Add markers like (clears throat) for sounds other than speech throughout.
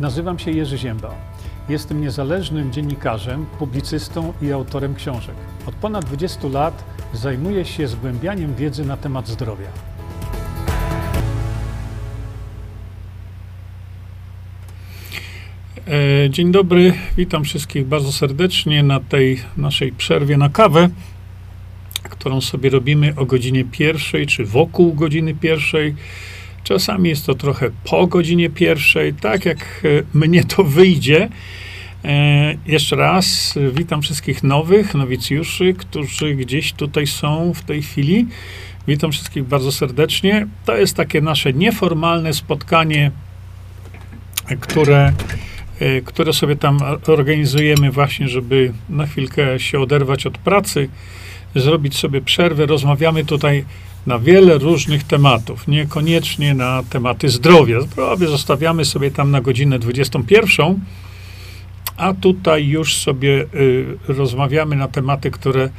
Nazywam się Jerzy Ziemba. Jestem niezależnym dziennikarzem, publicystą i autorem książek. Od ponad 20 lat zajmuję się zgłębianiem wiedzy na temat zdrowia. E, dzień dobry, witam wszystkich bardzo serdecznie na tej naszej przerwie na kawę, którą sobie robimy o godzinie pierwszej, czy wokół godziny pierwszej. Czasami jest to trochę po godzinie pierwszej, tak jak e, mnie to wyjdzie. E, jeszcze raz witam wszystkich nowych nowicjuszy, którzy gdzieś tutaj są w tej chwili. Witam wszystkich bardzo serdecznie. To jest takie nasze nieformalne spotkanie, które, e, które sobie tam organizujemy, właśnie, żeby na chwilkę się oderwać od pracy, zrobić sobie przerwę. Rozmawiamy tutaj na wiele różnych tematów, niekoniecznie na tematy zdrowia. Zdrowie zostawiamy sobie tam na godzinę 21, a tutaj już sobie y, rozmawiamy na tematy, które y,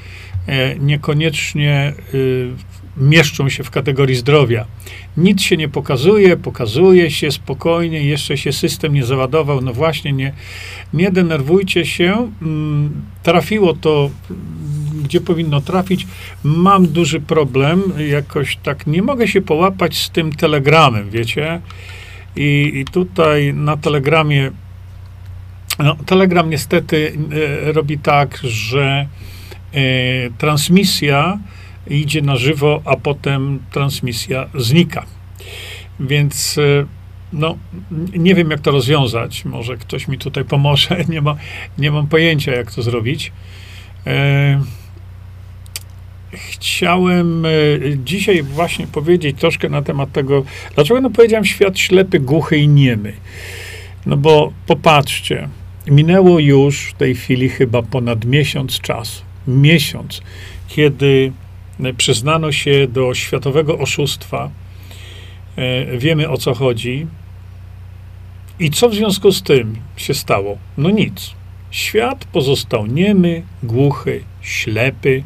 niekoniecznie y, mieszczą się w kategorii zdrowia. Nic się nie pokazuje, pokazuje się spokojnie, jeszcze się system nie załadował. No właśnie, nie, nie denerwujcie się. Mm, trafiło to gdzie powinno trafić. Mam duży problem, jakoś tak nie mogę się połapać z tym telegramem, wiecie. I, i tutaj na telegramie, no, telegram niestety e, robi tak, że e, transmisja idzie na żywo, a potem transmisja znika. Więc e, no, nie wiem, jak to rozwiązać. Może ktoś mi tutaj pomoże. (laughs) Nie, ma, nie mam pojęcia, jak to zrobić. E, chciałem e, dzisiaj właśnie powiedzieć troszkę na temat tego, dlaczego no powiedziałem świat ślepy, głuchy i niemy. No bo popatrzcie, minęło już w tej chwili chyba ponad miesiąc czasu. Miesiąc, kiedy przyznano się do światowego oszustwa. E, wiemy o co chodzi. I co w związku z tym się stało? No nic. Świat pozostał niemy, głuchy, ślepy,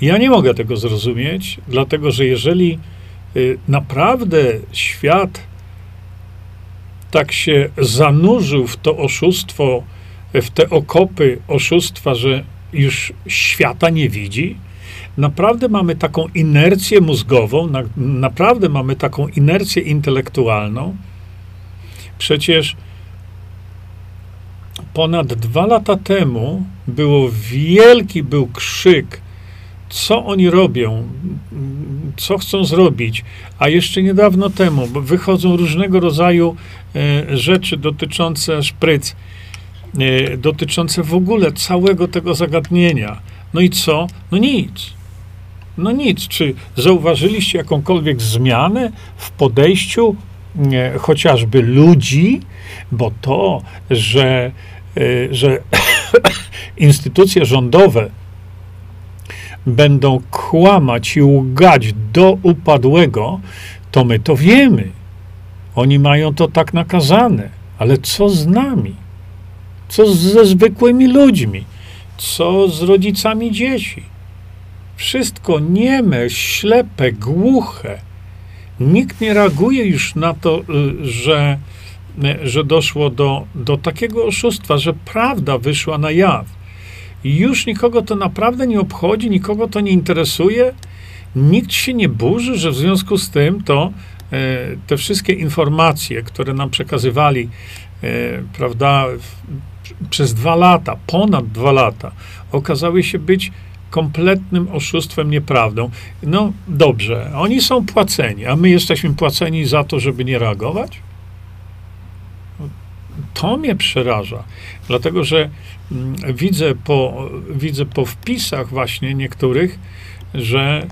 ja nie mogę tego zrozumieć, dlatego że jeżeli y, naprawdę świat tak się zanurzył w to oszustwo, w te okopy oszustwa, że już świata nie widzi, naprawdę mamy taką inercję mózgową, na, naprawdę mamy taką inercję intelektualną. Przecież ponad dwa lata temu było wielki był krzyk co oni robią, co chcą zrobić, a jeszcze niedawno temu wychodzą różnego rodzaju e, rzeczy dotyczące szpryc, e, dotyczące w ogóle całego tego zagadnienia. No i co? No nic. No nic. Czy zauważyliście jakąkolwiek zmianę w podejściu e, chociażby ludzi? Bo to, że, że (coughs) instytucje rządowe będą kłamać i łgać do upadłego, to my to wiemy. Oni mają to tak nakazane. Ale co z nami? Co ze zwykłymi ludźmi? Co z rodzicami dzieci? Wszystko nieme, ślepe, głuche. Nikt nie reaguje już na to, y, że, że doszło do, do takiego oszustwa, że prawda wyszła na jaw już nikogo to naprawdę nie obchodzi, nikogo to nie interesuje, nikt się nie burzy, że w związku z tym to e, te wszystkie informacje, które nam przekazywali, prawda, przez dwa lata, ponad dwa lata, okazały się być kompletnym oszustwem, nieprawdą. No dobrze, oni są płaceni, a my jesteśmy płaceni za to, żeby nie reagować? To mnie przeraża, dlatego że mm, widzę po, widzę po wpisach właśnie niektórych, że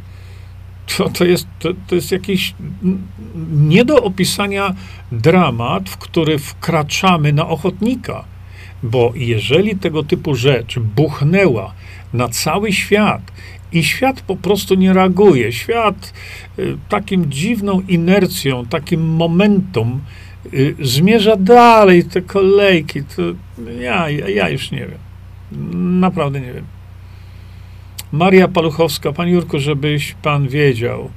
to, to, jest, to, to jest jakiś nie do opisania dramat, w który wkraczamy na ochotnika. Bo jeżeli tego typu rzecz buchnęła na cały świat i świat po prostu nie reaguje, świat y, takim dziwną inercją, takim momentum Y, zmierza dalej, te kolejki, to ja, ja już nie wiem. Naprawdę nie wiem. Maria Paluchowska, pan Jurku, żebyś pan wiedział,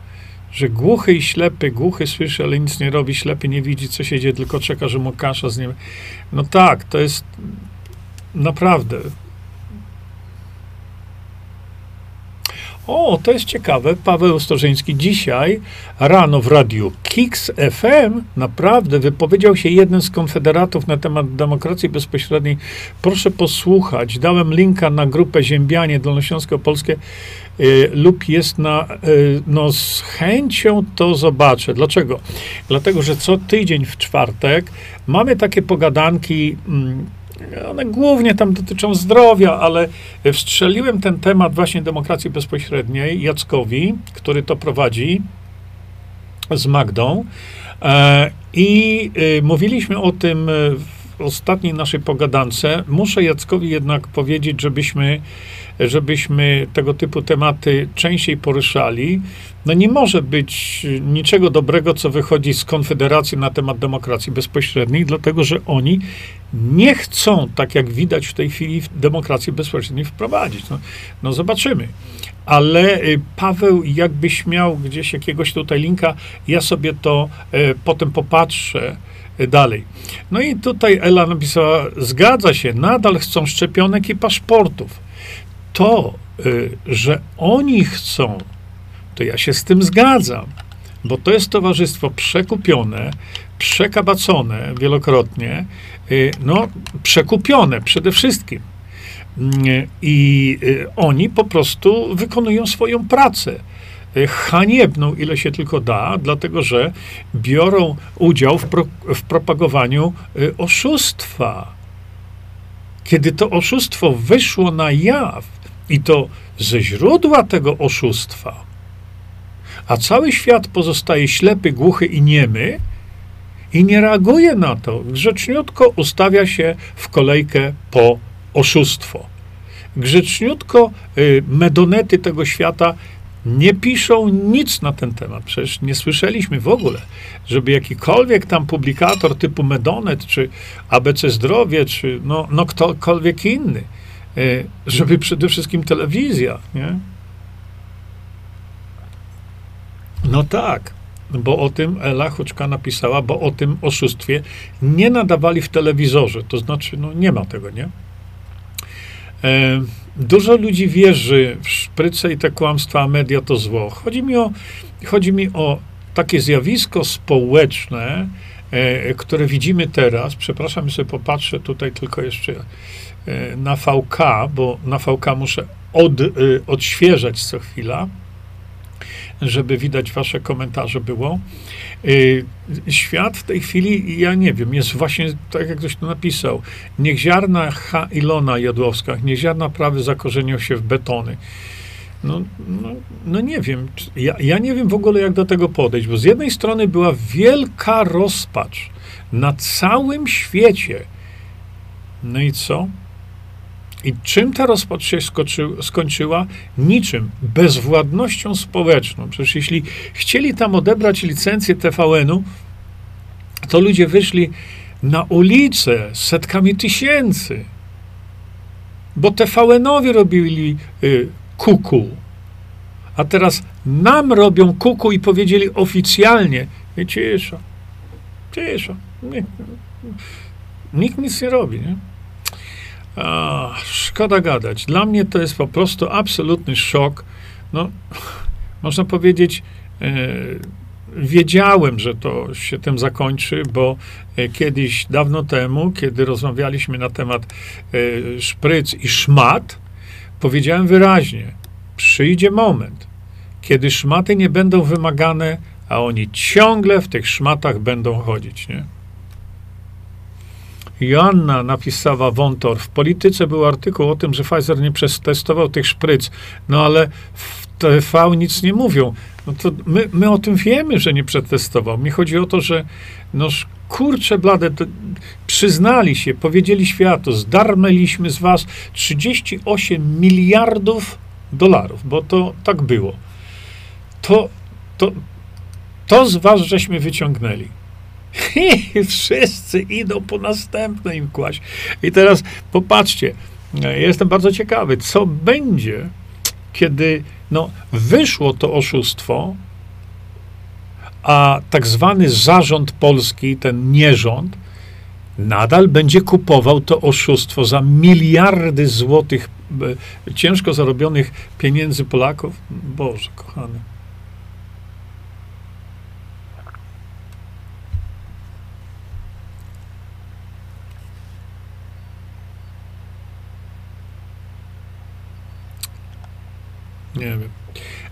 że głuchy i ślepy, głuchy słyszy, ale nic nie robi, ślepy nie widzi, co się dzieje, tylko czeka, że mu kasza z nim. No tak, to jest naprawdę O, to jest ciekawe. Paweł Ostrożeński dzisiaj rano w radiu Kix FM naprawdę wypowiedział się jeden z konfederatów na temat demokracji bezpośredniej. Proszę posłuchać. Dałem linka na grupę Ziębianie Dolnośląsko-Polskie y, lub jest na, y, no z chęcią to zobaczę. Dlaczego? Dlatego, że co tydzień w czwartek mamy takie pogadanki mm, one głównie tam dotyczą zdrowia, ale wstrzeliłem ten temat właśnie demokracji bezpośredniej Jackowi, który to prowadzi z Magdą. E, I y, mówiliśmy o tym w ostatniej naszej pogadance. Muszę Jackowi jednak powiedzieć, żebyśmy żebyśmy tego typu tematy częściej poruszali. No nie może być niczego dobrego, co wychodzi z Konfederacji na temat demokracji bezpośredniej, dlatego że oni nie chcą, tak jak widać w tej chwili, demokracji bezpośredniej wprowadzić. No, no zobaczymy. Ale y, Paweł, jakbyś miał gdzieś jakiegoś tutaj linka, ja sobie to y, potem popatrzę y, dalej. No i tutaj Ela napisała, zgadza się, nadal chcą szczepionek i paszportów to, y, że oni chcą, to ja się z tym zgadzam, bo to jest towarzystwo przekupione, przekabacone wielokrotnie, y, no, przekupione przede wszystkim. Y, I oni po prostu wykonują swoją pracę haniebną, ile się tylko da, dlatego że biorą udział w, pro, w propagowaniu oszustwa. Kiedy to oszustwo wyszło na jaw, i to ze źródła tego oszustwa, a cały świat pozostaje ślepy, głuchy i niemy i nie reaguje na to. Grzeczniutko ustawia się w kolejkę po oszustwo. Grzeczniutko y, medonety tego świata nie piszą nic na ten temat. Przecież nie słyszeliśmy w ogóle, żeby jakikolwiek tam publikator typu Medonet, czy ABC Zdrowie, czy no, no ktokolwiek inny żeby przede wszystkim telewizja, nie? No tak, bo o tym Ela Huczka napisała, bo o tym oszustwie nie nadawali w telewizorze, to znaczy, no nie ma tego, nie? E, dużo ludzi wierzy w szpryce i te kłamstwa, a media to zło. Chodzi mi o, chodzi mi o takie zjawisko społeczne, e, które widzimy teraz. Przepraszam, sobie popatrzę tutaj tylko jeszcze E, na VK, bo na VK muszę od, e, odświeżać co chwila, żeby widać wasze komentarze było. E, świat w tej chwili, ja nie wiem, jest właśnie tak, jak ktoś to napisał. Niech ziarna H. Ilona Jodłowska, niech ziarna prawy zakorzenią się w betony. No, no, no nie wiem. Ja, ja nie wiem w ogóle, jak do tego podejść, bo z jednej strony była wielka rozpacz na całym świecie. No i co? I czym ta rozpacz się skończyła? Niczym. Bezwładnością społeczną. Przecież jeśli chcieli tam odebrać licencję TVN-u, to ludzie wyszli na ulicę setkami tysięcy. Bo TVN-owi robili y, kuku. A teraz nam robią kuku i powiedzieli oficjalnie, cisza, cisza. Nikt nic nie robi, nie? A, szkoda gadać. Dla mnie to jest po prostu absolutny szok. No, można powiedzieć, e, wiedziałem, że to się tym zakończy, bo e, kiedyś, dawno temu, kiedy rozmawialiśmy na temat e, szpryc i szmat, powiedziałem wyraźnie, przyjdzie moment, kiedy szmaty nie będą wymagane, a oni ciągle w tych szmatach będą chodzić, nie? Joanna napisała Wątor. W polityce był artykuł o tym, że Pfizer nie przetestował tych szpryc, no ale w TV nic nie mówią. No to my, my o tym wiemy, że nie przetestował. Mi chodzi o to, że no kurczę blade, przyznali się, powiedzieli światu, zdarmeliśmy z was 38 miliardów dolarów, bo to tak było. To, to, to z was żeśmy wyciągnęli. (laughs) Wszyscy idą po następne im kłaść. I teraz popatrzcie, jestem bardzo ciekawy, co będzie, kiedy no, wyszło to oszustwo, a tak zwany zarząd polski, ten nierząd, nadal będzie kupował to oszustwo za miliardy złotych e, ciężko zarobionych pieniędzy Polaków. Boże, kochany. Nie wiem.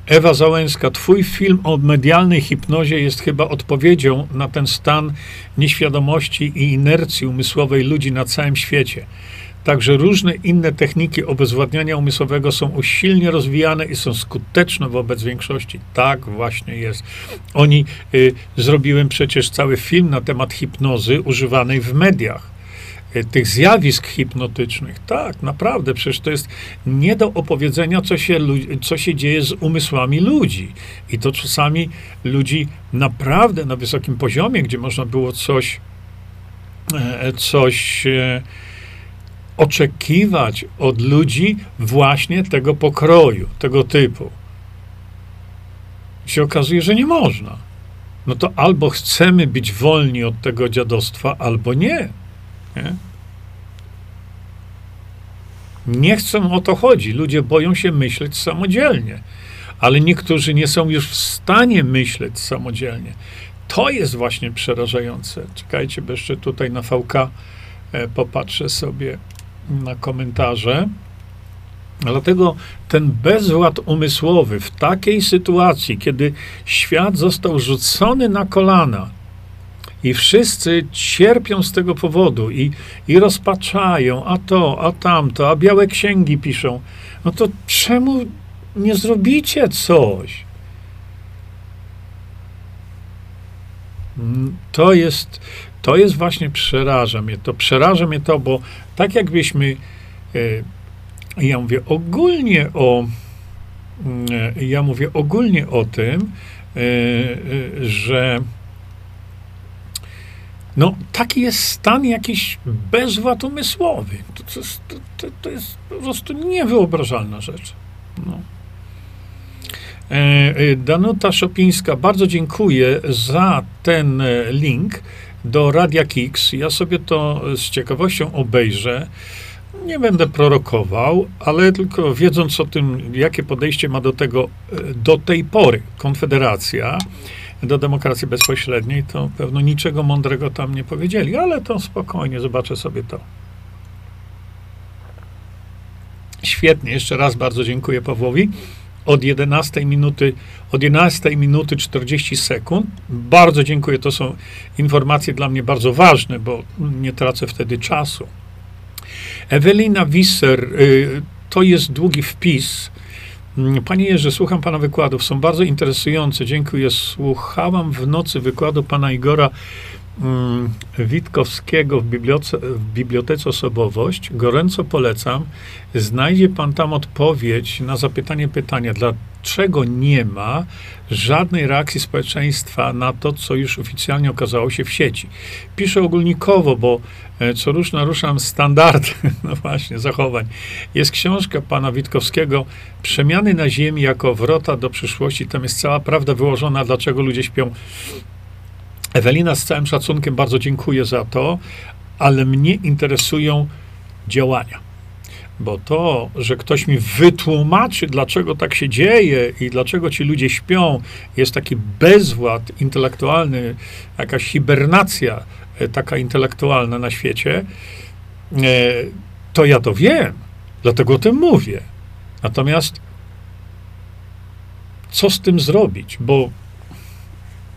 Ewa Załęska, twój film o medialnej hipnozie jest chyba odpowiedzią na ten stan nieświadomości i inercji umysłowej ludzi na całym świecie. Także różne inne techniki obezwładniania umysłowego są usilnie rozwijane i są skuteczne wobec większości. Tak właśnie jest. Oni y, zrobiłem przecież cały film na temat hipnozy używanej w mediach. E, tych zjawisk hipnotycznych. Tak, naprawdę, przecież to jest nie do opowiedzenia, co się, co się dzieje z umysłami ludzi. I to czasami ludzi naprawdę na wysokim poziomie, gdzie można było coś, e, coś e, oczekiwać od ludzi właśnie tego pokroju, tego typu. I się okazuje, że nie można. No to albo chcemy być wolni od tego dziadostwa, albo nie. Nie? Nie chcą o to chodzi. Ludzie boją się myśleć samodzielnie, ale niektórzy nie są już w stanie myśleć samodzielnie. To jest właśnie przerażające. Czekajcie, bo jeszcze tutaj na VK e, popatrzę sobie na komentarze. Dlatego ten bezład umysłowy w takiej sytuacji, kiedy świat został rzucony na kolana, i wszyscy cierpią z tego powodu i, i rozpaczają, a to, a tamto, a białe księgi piszą. No to czemu nie zrobicie coś? Mm, to jest, to jest właśnie, przeraża mnie to. Przeraża mnie to, bo tak jakbyśmy, e, ja mówię ogólnie o, mm, e, ja mówię ogólnie o tym, e, że no, taki jest stan jakiś bezwład umysłowy. To, to, to, to jest po prostu niewyobrażalna rzecz. No. E, e, Danuta Szopińska, bardzo dziękuję za ten e, link do Radia Kix. Ja sobie to z ciekawością obejrzę. Nie będę prorokował, ale tylko wiedząc o tym, jakie podejście ma do tego do tej pory Konfederacja, do demokracji bezpośredniej, to pewno niczego mądrego tam nie powiedzieli, ale to spokojnie, zobaczę sobie to. Świetnie, jeszcze raz bardzo dziękuję Pawłowi. Od 11 minuty, od 11 minuty 40 sekund. Bardzo dziękuję, to są informacje dla mnie bardzo ważne, bo nie tracę wtedy czasu. Ewelina Wisser, y, to jest długi wpis Panie Jerzy, słucham Pana wykładów, są bardzo interesujące, dziękuję. Słuchałam w nocy wykładu Pana Igora mm, Witkowskiego w bibliotece, w bibliotece Osobowość. Gorąco polecam. Znajdzie Pan tam odpowiedź na zapytanie pytania, dlaczego nie ma żadnej reakcji społeczeństwa na to, co już oficjalnie okazało się w sieci. Piszę ogólnikowo, bo e, co rusz naruszam standardy, (laughs) no właśnie, zachowań. Jest książka pana Witkowskiego Przemiany na ziemi jako wrota do przyszłości. Tam jest cała prawda wyłożona, dlaczego ludzie śpią. Ewelina, z całym szacunkiem bardzo dziękuję za to, ale mnie interesują działania bo to, że ktoś mi wytłumaczy, dlaczego tak się dzieje i dlaczego ci ludzie śpią, jest taki bezwład intelektualny, jakaś hibernacja e, taka intelektualna na świecie, e, to ja to wiem, dlatego o tym mówię. Natomiast co z tym zrobić? Bo,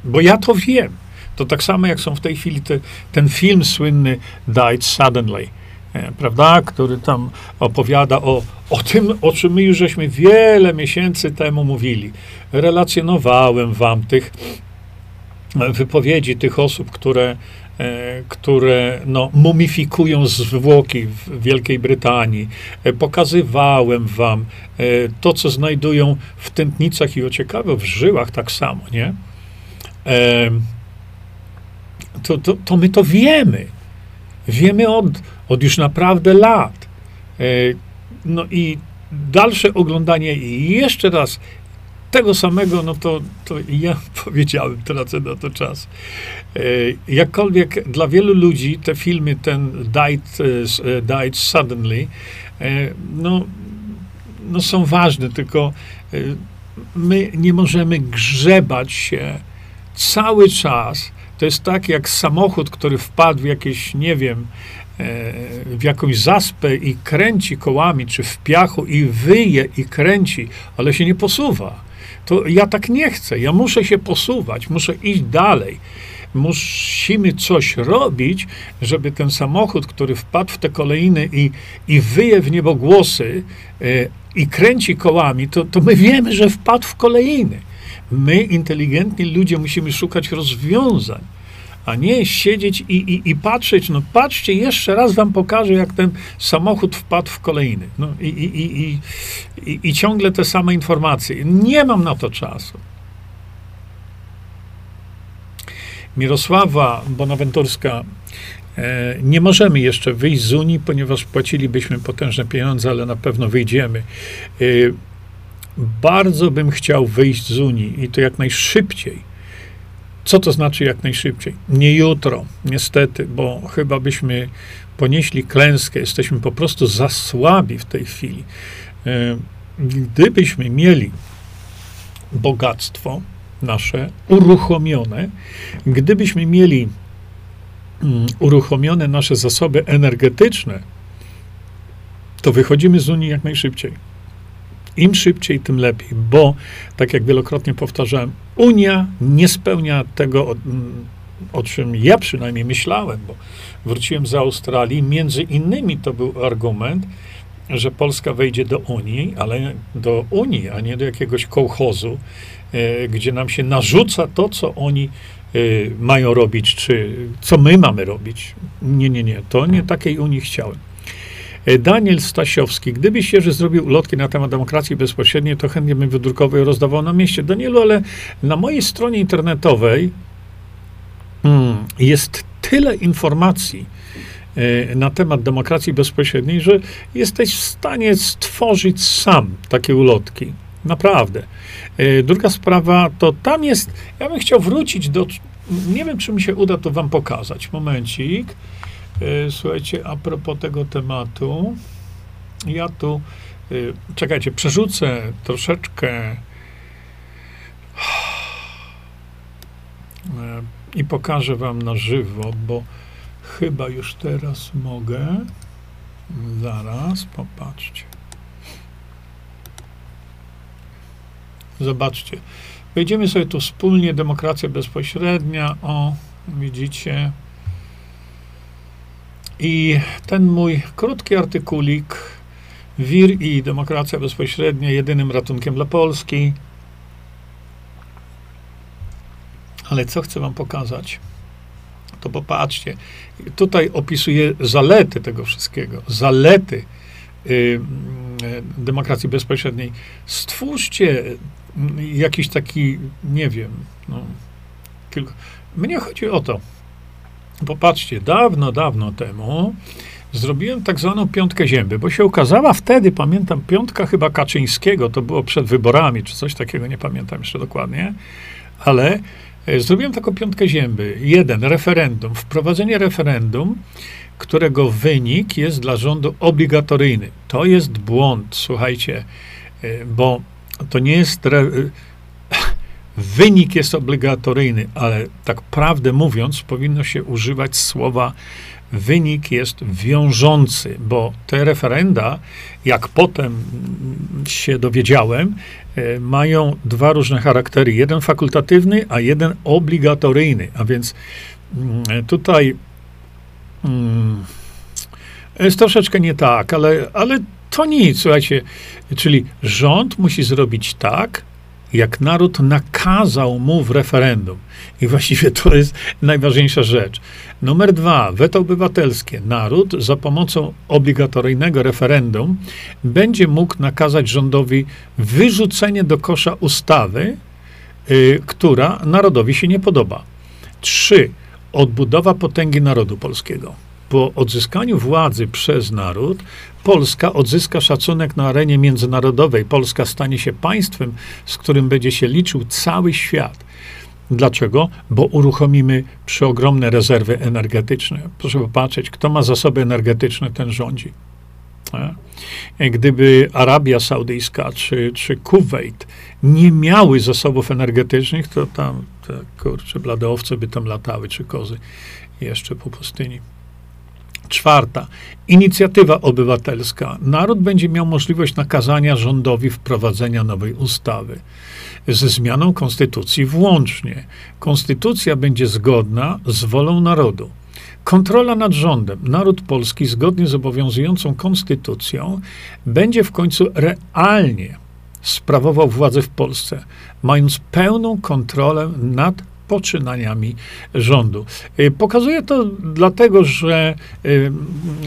bo ja to wiem. To tak samo jak są w tej chwili te, ten film słynny Died Suddenly prawda, który tam opowiada o, o tym, o czym my już żeśmy wiele miesięcy temu mówili. Relacjonowałem wam tych wypowiedzi tych osób, które, e, które no, mumifikują zwłoki w Wielkiej Brytanii. E, pokazywałem wam to, co znajdują w tętnicach i ociekawe w żyłach tak samo, nie? To, to, to my to wiemy. Wiemy od, od już naprawdę lat. E, no i dalsze oglądanie i jeszcze raz tego samego, no to, to ja (laughs) powiedziałem, tracę na to czas. E, jakkolwiek dla wielu ludzi te filmy, ten Died, e, died Suddenly, no, no są ważne, tylko my nie możemy grzebać się cały czas. To jest tak jak samochód, który wpadł w jakieś, nie wiem, w jakąś zaspę i kręci kołami, czy w piachu i wyje i kręci, ale się nie posuwa to ja tak nie chcę. Ja muszę się posuwać, muszę iść dalej. Musimy coś robić, żeby ten samochód, który wpadł w te kolejny i, i wyje w niebogłosy e, i kręci kołami, to, to my wiemy, że wpadł w kolejny. My, inteligentni ludzie, musimy szukać rozwiązań a nie siedzieć i, i, i patrzeć, no patrzcie, jeszcze raz wam pokażę, jak ten samochód wpadł w kolejny. No i, i, i, i, i ciągle te same informacje. Nie mam na to czasu. Mirosława Bonaventurska, e, nie możemy jeszcze wyjść z Unii, ponieważ płacilibyśmy potężne pieniądze, ale na pewno wyjdziemy. E, bardzo bym chciał wyjść z Unii i to jak najszybciej co to znaczy jak najszybciej? Nie jutro, niestety, bo chyba byśmy ponieśli klęskę, jesteśmy po prostu za słabi w tej chwili. E, gdybyśmy mieli bogactwo nasze uruchomione, gdybyśmy mieli mm, uruchomione nasze zasoby energetyczne, to wychodzimy z Unii jak najszybciej. Im szybciej, tym lepiej, bo, tak jak wielokrotnie powtarzałem, Unia nie spełnia tego, o, o czym ja przynajmniej myślałem, bo wróciłem z Australii. Między innymi to był argument, że Polska wejdzie do Unii, ale do Unii, a nie do jakiegoś kołchozu, e, gdzie nam się narzuca to, co oni e, mają robić, czy co my mamy robić. Nie, nie, nie. To nie takiej Unii chciałem. E, Daniel Stasiowski, gdybyś że zrobił ulotki na temat demokracji bezpośredniej, to chętnie bym wydrukował i rozdawał na mieście. Danielu, ale na mojej stronie internetowej hmm, jest tyle informacji e, na temat demokracji bezpośredniej, że jesteś w stanie stworzyć sam takie ulotki. Naprawdę. E, druga sprawa, to tam jest, ja bym chciał wrócić do, nie wiem, czy mi się uda to wam pokazać. Momencik. E, słuchajcie, a propos tego tematu, ja tu, e, czekajcie, przerzucę troszeczkę e, i pokażę wam na żywo, bo chyba już teraz mogę. Zaraz, popatrzcie. Zobaczcie. Wejdziemy sobie tu wspólnie, demokracja bezpośrednia. O, widzicie. I ten mój krótki artykulik, Wir i demokracja bezpośrednia, jedynym ratunkiem dla Polski. Ale co chcę wam pokazać? To popatrzcie. Tutaj opisuję zalety tego wszystkiego. Zalety y, demokracji bezpośredniej. Stwórzcie jakiś taki, nie wiem, no, tylko mnie chodzi o to, Popatrzcie, dawno, dawno temu zrobiłem tak zwaną piątkę zięby, bo się ukazała wtedy, pamiętam, piątka chyba Kaczyńskiego, to było przed wyborami, czy coś takiego, nie pamiętam jeszcze dokładnie, ale e, zrobiłem taką piątkę zięby. Jeden, referendum, wprowadzenie referendum, którego wynik jest dla rządu obligatoryjny. To jest błąd, słuchajcie, e, bo to nie jest re, Wynik jest obligatoryjny, ale tak prawdę mówiąc, powinno się używać słowa wynik jest wiążący, bo te referenda, jak potem się dowiedziałem, e, mają dwa różne charaktery. Jeden fakultatywny, a jeden obligatoryjny. A więc mm, tutaj mm, jest troszeczkę nie tak, ale, ale to nic, słuchajcie. Czyli rząd musi zrobić tak, jak naród nakazał mu w referendum. I właściwie to jest najważniejsza rzecz. Numer dwa, weto obywatelskie. Naród za pomocą obligatoryjnego referendum będzie mógł nakazać rządowi wyrzucenie do kosza ustawy, yy, która narodowi się nie podoba. Trzy, odbudowa potęgi narodu polskiego. Po odzyskaniu władzy przez naród, Polska odzyska szacunek na arenie międzynarodowej. Polska stanie się państwem, z którym będzie się liczył cały świat. Dlaczego? Bo uruchomimy przeogromne rezerwy energetyczne. Proszę popatrzeć, kto ma zasoby energetyczne, ten rządzi. Gdyby Arabia Saudyjska czy, czy Kuwait nie miały zasobów energetycznych, to tam te kurcze blade owce by tam latały, czy kozy jeszcze po pustyni. Czwarta, inicjatywa obywatelska. Naród będzie miał możliwość nakazania rządowi wprowadzenia nowej ustawy ze zmianą konstytucji włącznie. Konstytucja będzie zgodna z wolą narodu. Kontrola nad rządem. Naród polski, zgodnie z obowiązującą konstytucją, będzie w końcu realnie sprawował władzę w Polsce, mając pełną kontrolę nad poczynaniami rządu. Y, pokazuję to dlatego, że y,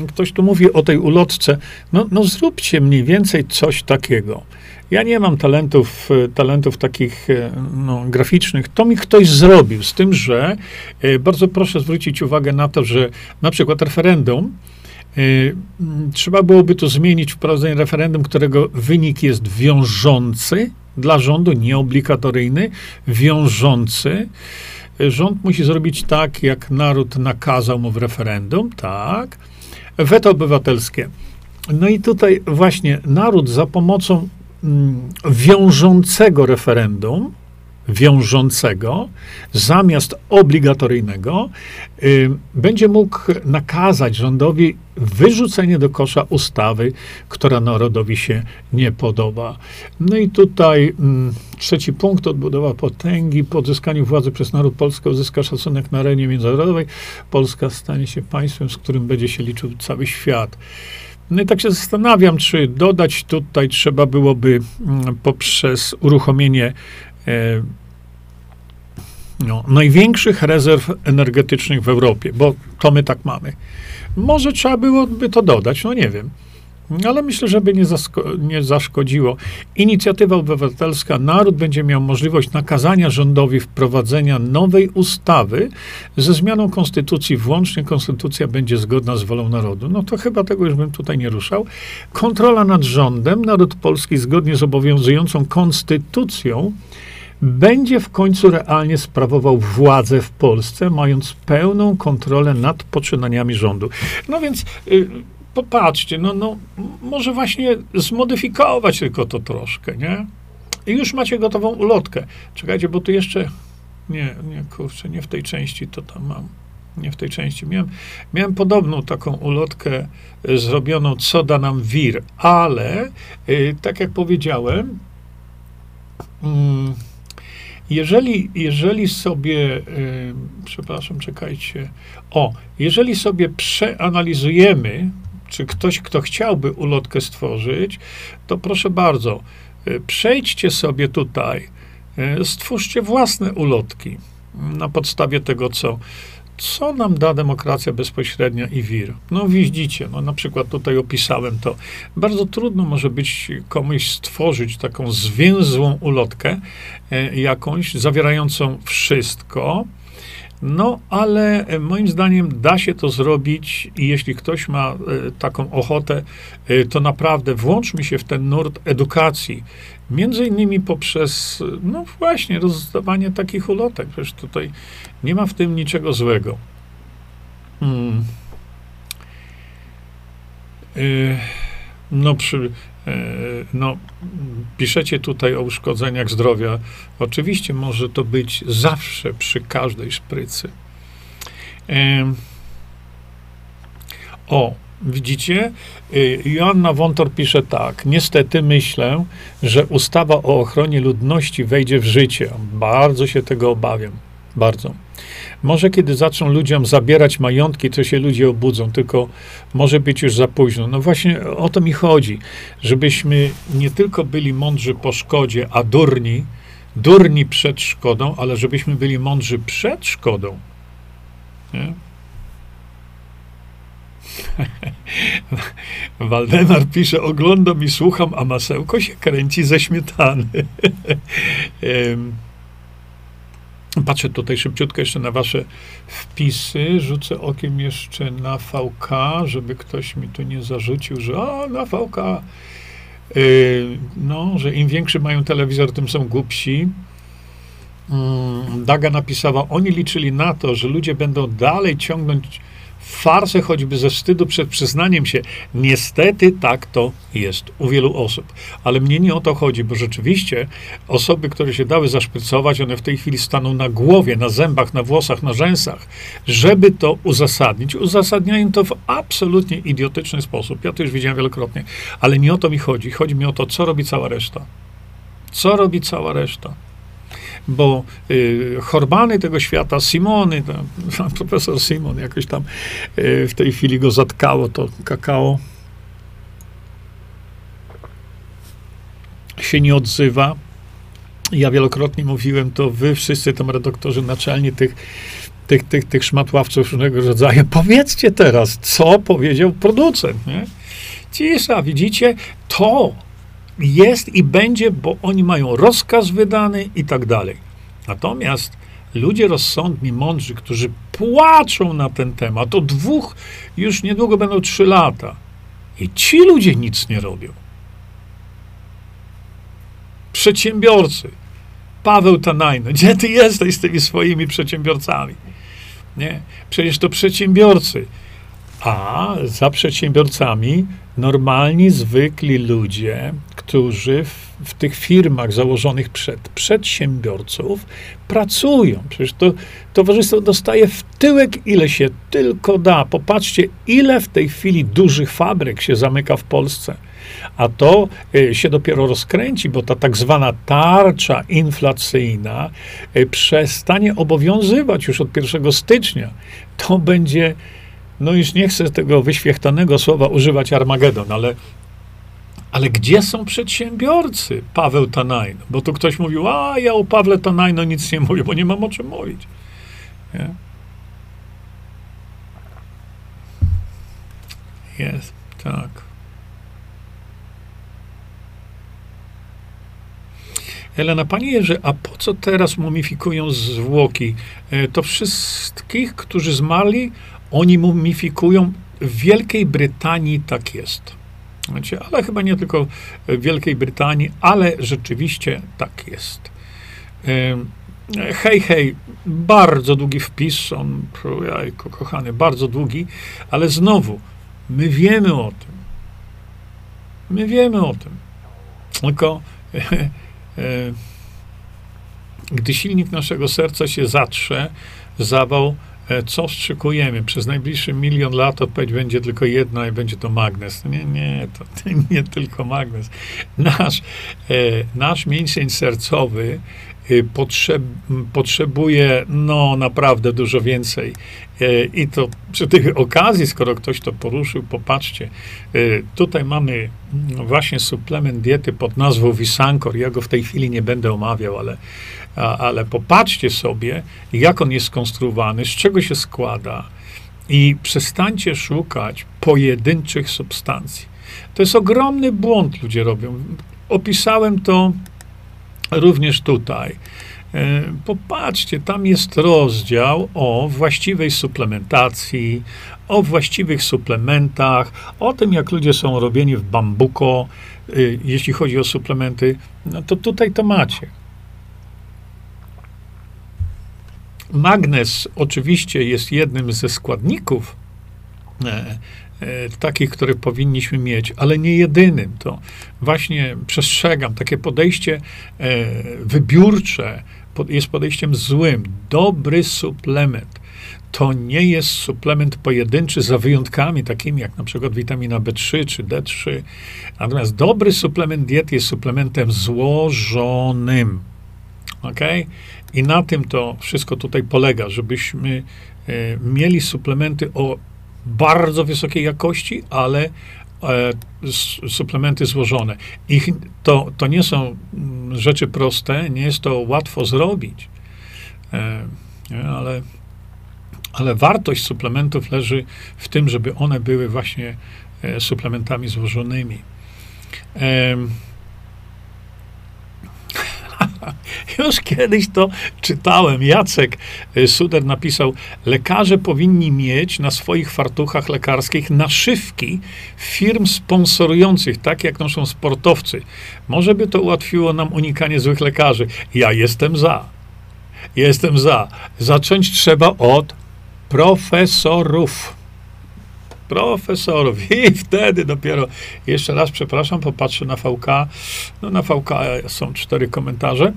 ktoś tu mówi o tej ulotce. No, no zróbcie mniej więcej coś takiego. Ja nie mam talentów, y, talentów takich no, graficznych. To mi ktoś zrobił, z tym, że bardzo proszę zwrócić uwagę na to, że na przykład referendum, trzeba byłoby to zmienić, wprowadzenie referendum, którego wynik jest wiążący, dla rządu nieobligatoryjny, wiążący. Rząd musi zrobić tak, jak naród nakazał mu w referendum, tak. Weto obywatelskie. No i tutaj właśnie naród za pomocą mm, wiążącego referendum wiążącego zamiast obligatoryjnego y, będzie mógł nakazać rządowi wyrzucenie do kosza ustawy, która narodowi się nie podoba. No i tutaj mm, trzeci punkt, odbudowa potęgi. Po odzyskaniu władzy przez naród Polska uzyska szacunek na arenie międzynarodowej. Polska stanie się państwem, z którym będzie się liczył cały świat. No i tak się zastanawiam, czy dodać tutaj trzeba byłoby mm, poprzez uruchomienie no, największych rezerw energetycznych w Europie, bo to my tak mamy. Może trzeba byłoby to dodać, no nie wiem. Ale myślę, że by nie, nie zaszkodziło. Inicjatywa obywatelska, naród będzie miał możliwość nakazania rządowi wprowadzenia nowej ustawy ze zmianą konstytucji, włącznie konstytucja będzie zgodna z wolą narodu. No to chyba tego już bym tutaj nie ruszał. Kontrola nad rządem, naród polski zgodnie z obowiązującą konstytucją będzie w końcu realnie sprawował władzę w Polsce, mając pełną kontrolę nad poczynaniami rządu. No więc y, popatrzcie, no, no, może właśnie zmodyfikować tylko to troszkę, nie? I już macie gotową ulotkę. Czekajcie, bo tu jeszcze. Nie, nie, kurczę, nie w tej części to tam mam. Nie w tej części. Miałem, miałem podobną taką ulotkę y, zrobioną, co da nam wir, ale y, tak jak powiedziałem, mm, jeżeli, jeżeli sobie, y, przepraszam, czekajcie, o, jeżeli sobie przeanalizujemy, czy ktoś, kto chciałby ulotkę stworzyć, to proszę bardzo, y, przejdźcie sobie tutaj, y, stwórzcie własne ulotki na podstawie tego, co, co nam da demokracja bezpośrednia i wir? No widzicie, no na przykład tutaj opisałem to. Bardzo trudno może być komuś stworzyć taką zwięzłą ulotkę e, jakąś, zawierającą wszystko, no, ale e, moim zdaniem da się to zrobić i jeśli ktoś ma e, taką ochotę, e, to naprawdę włączmy się w ten nurt edukacji. Między innymi poprzez, no właśnie, rozdawanie takich ulotek. Przecież tutaj nie ma w tym niczego złego. Hmm. No, przy, no, piszecie tutaj o uszkodzeniach zdrowia. Oczywiście może to być zawsze przy każdej szprycy. O, widzicie? Y, Joanna Wontor pisze tak. Niestety myślę, że ustawa o ochronie ludności wejdzie w życie. Bardzo się tego obawiam. Bardzo. Może kiedy zaczną ludziom zabierać majątki, to się ludzie obudzą, tylko może być już za późno. No właśnie o to mi chodzi, żebyśmy nie tylko byli mądrzy po szkodzie, a durni, durni przed szkodą, ale żebyśmy byli mądrzy przed szkodą. Nie? (laughs) Waldemar pisze, oglądam i słucham, a masełko się kręci ze śmietany. (laughs) Patrzę tutaj szybciutko jeszcze na wasze wpisy. Rzucę okiem jeszcze na VK, żeby ktoś mi tu nie zarzucił, że a, na VK. Yy, no, że im większy mają telewizor, tym są głupsi. Yy, Daga napisała, oni liczyli na to, że ludzie będą dalej ciągnąć farsę choćby ze wstydu przed przyznaniem się. Niestety tak to jest u wielu osób. Ale mnie nie o to chodzi, bo rzeczywiście osoby, które się dały zaszprycować, one w tej chwili staną na głowie, na zębach, na włosach, na rzęsach, żeby to uzasadnić. Uzasadniają to w absolutnie idiotyczny sposób. Ja to już widziałem wielokrotnie. Ale nie o to mi chodzi. Chodzi mi o to, co robi cała reszta. Co robi cała reszta? Bo y, Horbany tego świata, Simony, tam, (laughs) profesor Simon jakoś tam y, w tej chwili go zatkało to kakao, się nie odzywa. Ja wielokrotnie mówiłem, to wy wszyscy tam redaktorzy naczelni tych, tych, tych, tych szmatławców różnego rodzaju, (laughs) powiedzcie teraz, co powiedział producent, nie? Cisza, widzicie? To jest i będzie, bo oni mają rozkaz wydany i tak dalej. Natomiast ludzie rozsądni, mądrzy, którzy płaczą na ten temat, od dwóch, już niedługo będą trzy lata. I ci ludzie nic nie robią. Przedsiębiorcy. Paweł Tanajno, gdzie ty jesteś z tymi swoimi przedsiębiorcami? Nie, przecież to przedsiębiorcy. A za przedsiębiorcami normalni, zwykli ludzie, którzy w, w, tych firmach założonych przed przedsiębiorców pracują. Przecież to towarzystwo dostaje w tyłek, ile się tylko da. Popatrzcie, ile w tej chwili dużych fabryk się zamyka w Polsce. A to y, się dopiero rozkręci, bo ta tak zwana tarcza inflacyjna y, przestanie obowiązywać już od 1 stycznia. To będzie no już nie chcę tego wyświechtanego słowa używać Armagedon, ale, ale gdzie są przedsiębiorcy? Paweł Tanajno. Bo tu ktoś mówił, a ja o Pawle Tanajno nic nie mówię, bo nie mam o czym mówić. Nie? Jest, tak. Elena, Panie Jerzy, a po co teraz mumifikują zwłoki? E, to wszystkich, którzy zmarli, oni mumifikują. W Wielkiej Brytanii tak jest. Wiecie, ale chyba nie tylko w Wielkiej Brytanii, ale rzeczywiście tak jest. Hej, hej, bardzo długi wpis, on, jajko, kochany, bardzo długi, ale znowu, my wiemy o tym. My wiemy o tym. Tylko (laughs) e, gdy silnik naszego serca się zatrze, zawał E, co wstrzykujemy? Przez najbliższy milion lat odpowiedź będzie tylko jedna i będzie to magnes. Nie, nie, to (laughs) nie tylko magnes. Nasz, e, nasz mięsień sercowy e, potrzeb, potrzebuje no naprawdę dużo więcej. I to przy tych okazji, skoro ktoś to poruszył, popatrzcie, tutaj mamy właśnie suplement diety pod nazwą Visankor. Ja go w tej chwili nie będę omawiał, ale ale popatrzcie sobie, jak on jest skonstruowany, z czego się składa i przestańcie szukać pojedynczych substancji. To jest ogromny błąd ludzie robią. Opisałem to również tutaj. E, popatrzcie, tam jest rozdział o właściwej suplementacji, o właściwych suplementach, o tym, jak ludzie są robieni w bambuko, e, jeśli chodzi o suplementy. No to tutaj to macie. Magnez oczywiście jest jednym ze składników e, takich, które powinniśmy mieć, ale nie jedynym. To właśnie przestrzegam, takie podejście e, wybiórcze jest podejściem złym. Dobry suplement to nie jest suplement pojedynczy za wyjątkami takimi jak na przykład witamina B3 czy D3. Natomiast dobry suplement diety jest suplementem złożonym. ok? I na tym to wszystko tutaj polega, żebyśmy e, mieli suplementy o bardzo wysokiej jakości, ale e, suplementy złożone. Ich, to, to nie są mm, rzeczy proste, nie jest to łatwo zrobić, e, ale, ale wartość suplementów leży w tym, żeby one były właśnie suplementami złożonymi. (laughs) Już kiedyś to czytałem. Jacek y, Suder napisał: Lekarze powinni mieć na swoich fartuchach lekarskich naszywki firm sponsorujących, tak jak noszą sportowcy. Może by to ułatwiło nam unikanie złych lekarzy. Ja jestem za. Jestem za. Zacząć trzeba od profesorów profesorów. (laughs) I wtedy dopiero, jeszcze raz przepraszam, popatrzę na VK. No na VK są cztery komentarze,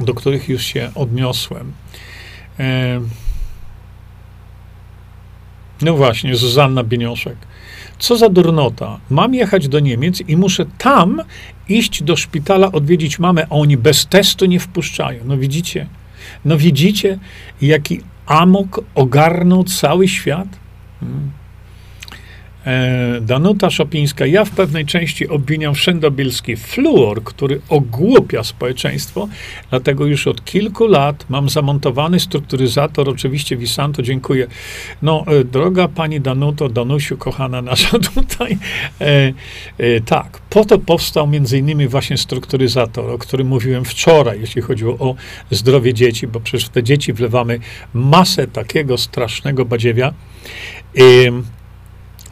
do których już się odniosłem. E, no właśnie, Zuzanna Bienioszek. Co za durnota. Mam jechać do Niemiec i muszę tam iść do szpitala, odwiedzić mamę, a oni bez testu nie wpuszczają. No widzicie? No widzicie, jaki amok ogarnął cały świat? Hmm. E, Danuta Szopińska. Ja w pewnej części obwiniam wszędobylski fluor, który ogłupia społeczeństwo, dlatego już od kilku lat mam zamontowany strukturyzator, oczywiście Visanto, dziękuję. No, e, droga pani Danuto, Danusiu, kochana nasza (laughs) tutaj, e, e, tak, po to powstał między innymi właśnie strukturyzator, o którym mówiłem wczoraj, jeśli chodziło o zdrowie dzieci, bo przecież w te dzieci wlewamy masę takiego strasznego badziewia.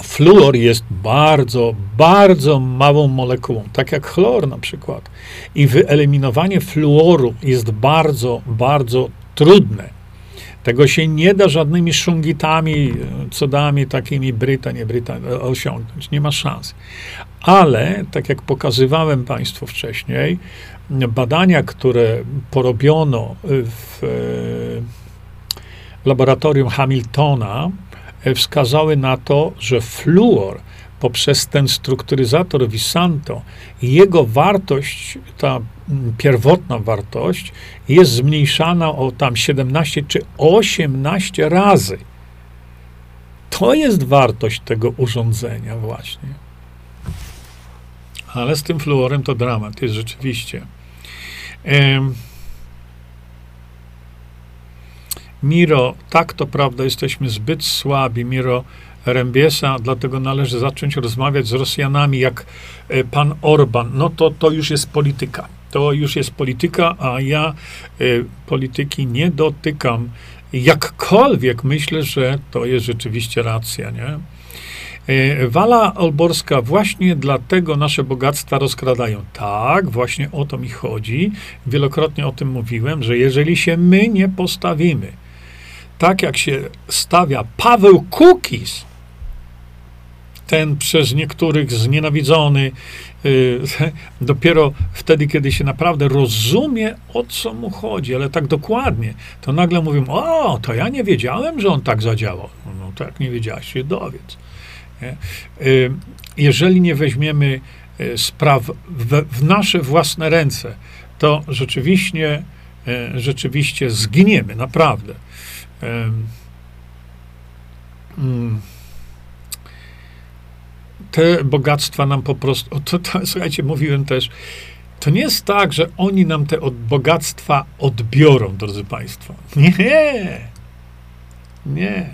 Fluor jest bardzo, bardzo małą molekułą, tak jak chlor na przykład. I wyeliminowanie fluoru jest bardzo, bardzo trudne. Tego się nie da żadnymi szungitami, cudami takimi bryta, nie bryta osiągnąć. Nie ma szans. Ale, tak jak pokazywałem Państwu wcześniej, badania, które porobiono w, w laboratorium Hamiltona, E, wskazały na to, że fluor poprzez ten strukturyzator Visanto, jego wartość, ta pierwotna wartość jest zmniejszana o tam 17 czy 18 razy. To jest wartość tego urządzenia właśnie. Ale z tym fluorem to dramat jest rzeczywiście. Miro, tak to prawda, jesteśmy zbyt słabi. Miro Rembiesa, dlatego należy zacząć rozmawiać z Rosjanami jak e, pan Orban. No to, to już jest polityka. To już jest polityka, a ja y, polityki nie dotykam. Jakkolwiek myślę, że to jest rzeczywiście racja, nie? Wala Olborska, właśnie dlatego nasze bogactwa rozkradają. Tak, właśnie o to mi chodzi. Wielokrotnie o tym mówiłem, że jeżeli się my nie postawimy, tak jak się stawia Paweł Kukis, ten przez niektórych znienawidzony, yy, (laughs) dopiero wtedy, kiedy się naprawdę rozumie, o co mu chodzi, ale tak dokładnie, to nagle mówią, o, to ja nie wiedziałem, że on tak zadziałał. No tak, nie wiedziałeś, się dowiedz. Yy, jeżeli nie weźmiemy y, spraw w, w, nasze własne ręce, to rzeczywiście, rzeczywiście zginiemy, naprawdę. Mm. te bogactwa nam po prostu. To, to, słuchajcie, mówiłem też, to nie jest tak, że oni nam te od, bogactwa odbiorą, drodzy Państwo. (laughs) Nie. Nie.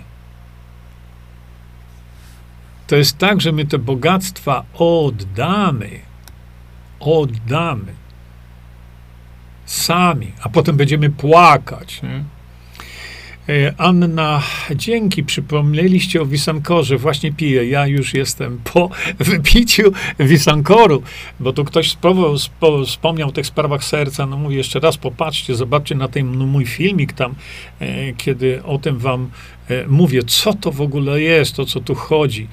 To jest tak, że my te bogactwa oddamy. Oddamy. Sami, a potem będziemy płakać. Nie? E, Anna, dzięki, przypomnieliście o Wisankorze. Właśnie piję. Ja już jestem po (laughs) wypiciu Wisankoru, bo tu ktoś spróbował, spo, wspomniał o tych sprawach serca. No mówię jeszcze raz, popatrzcie, zobaczcie na ten no, mój filmik tam, e, kiedy o tym wam e, mówię, co to w ogóle jest, o co tu chodzi,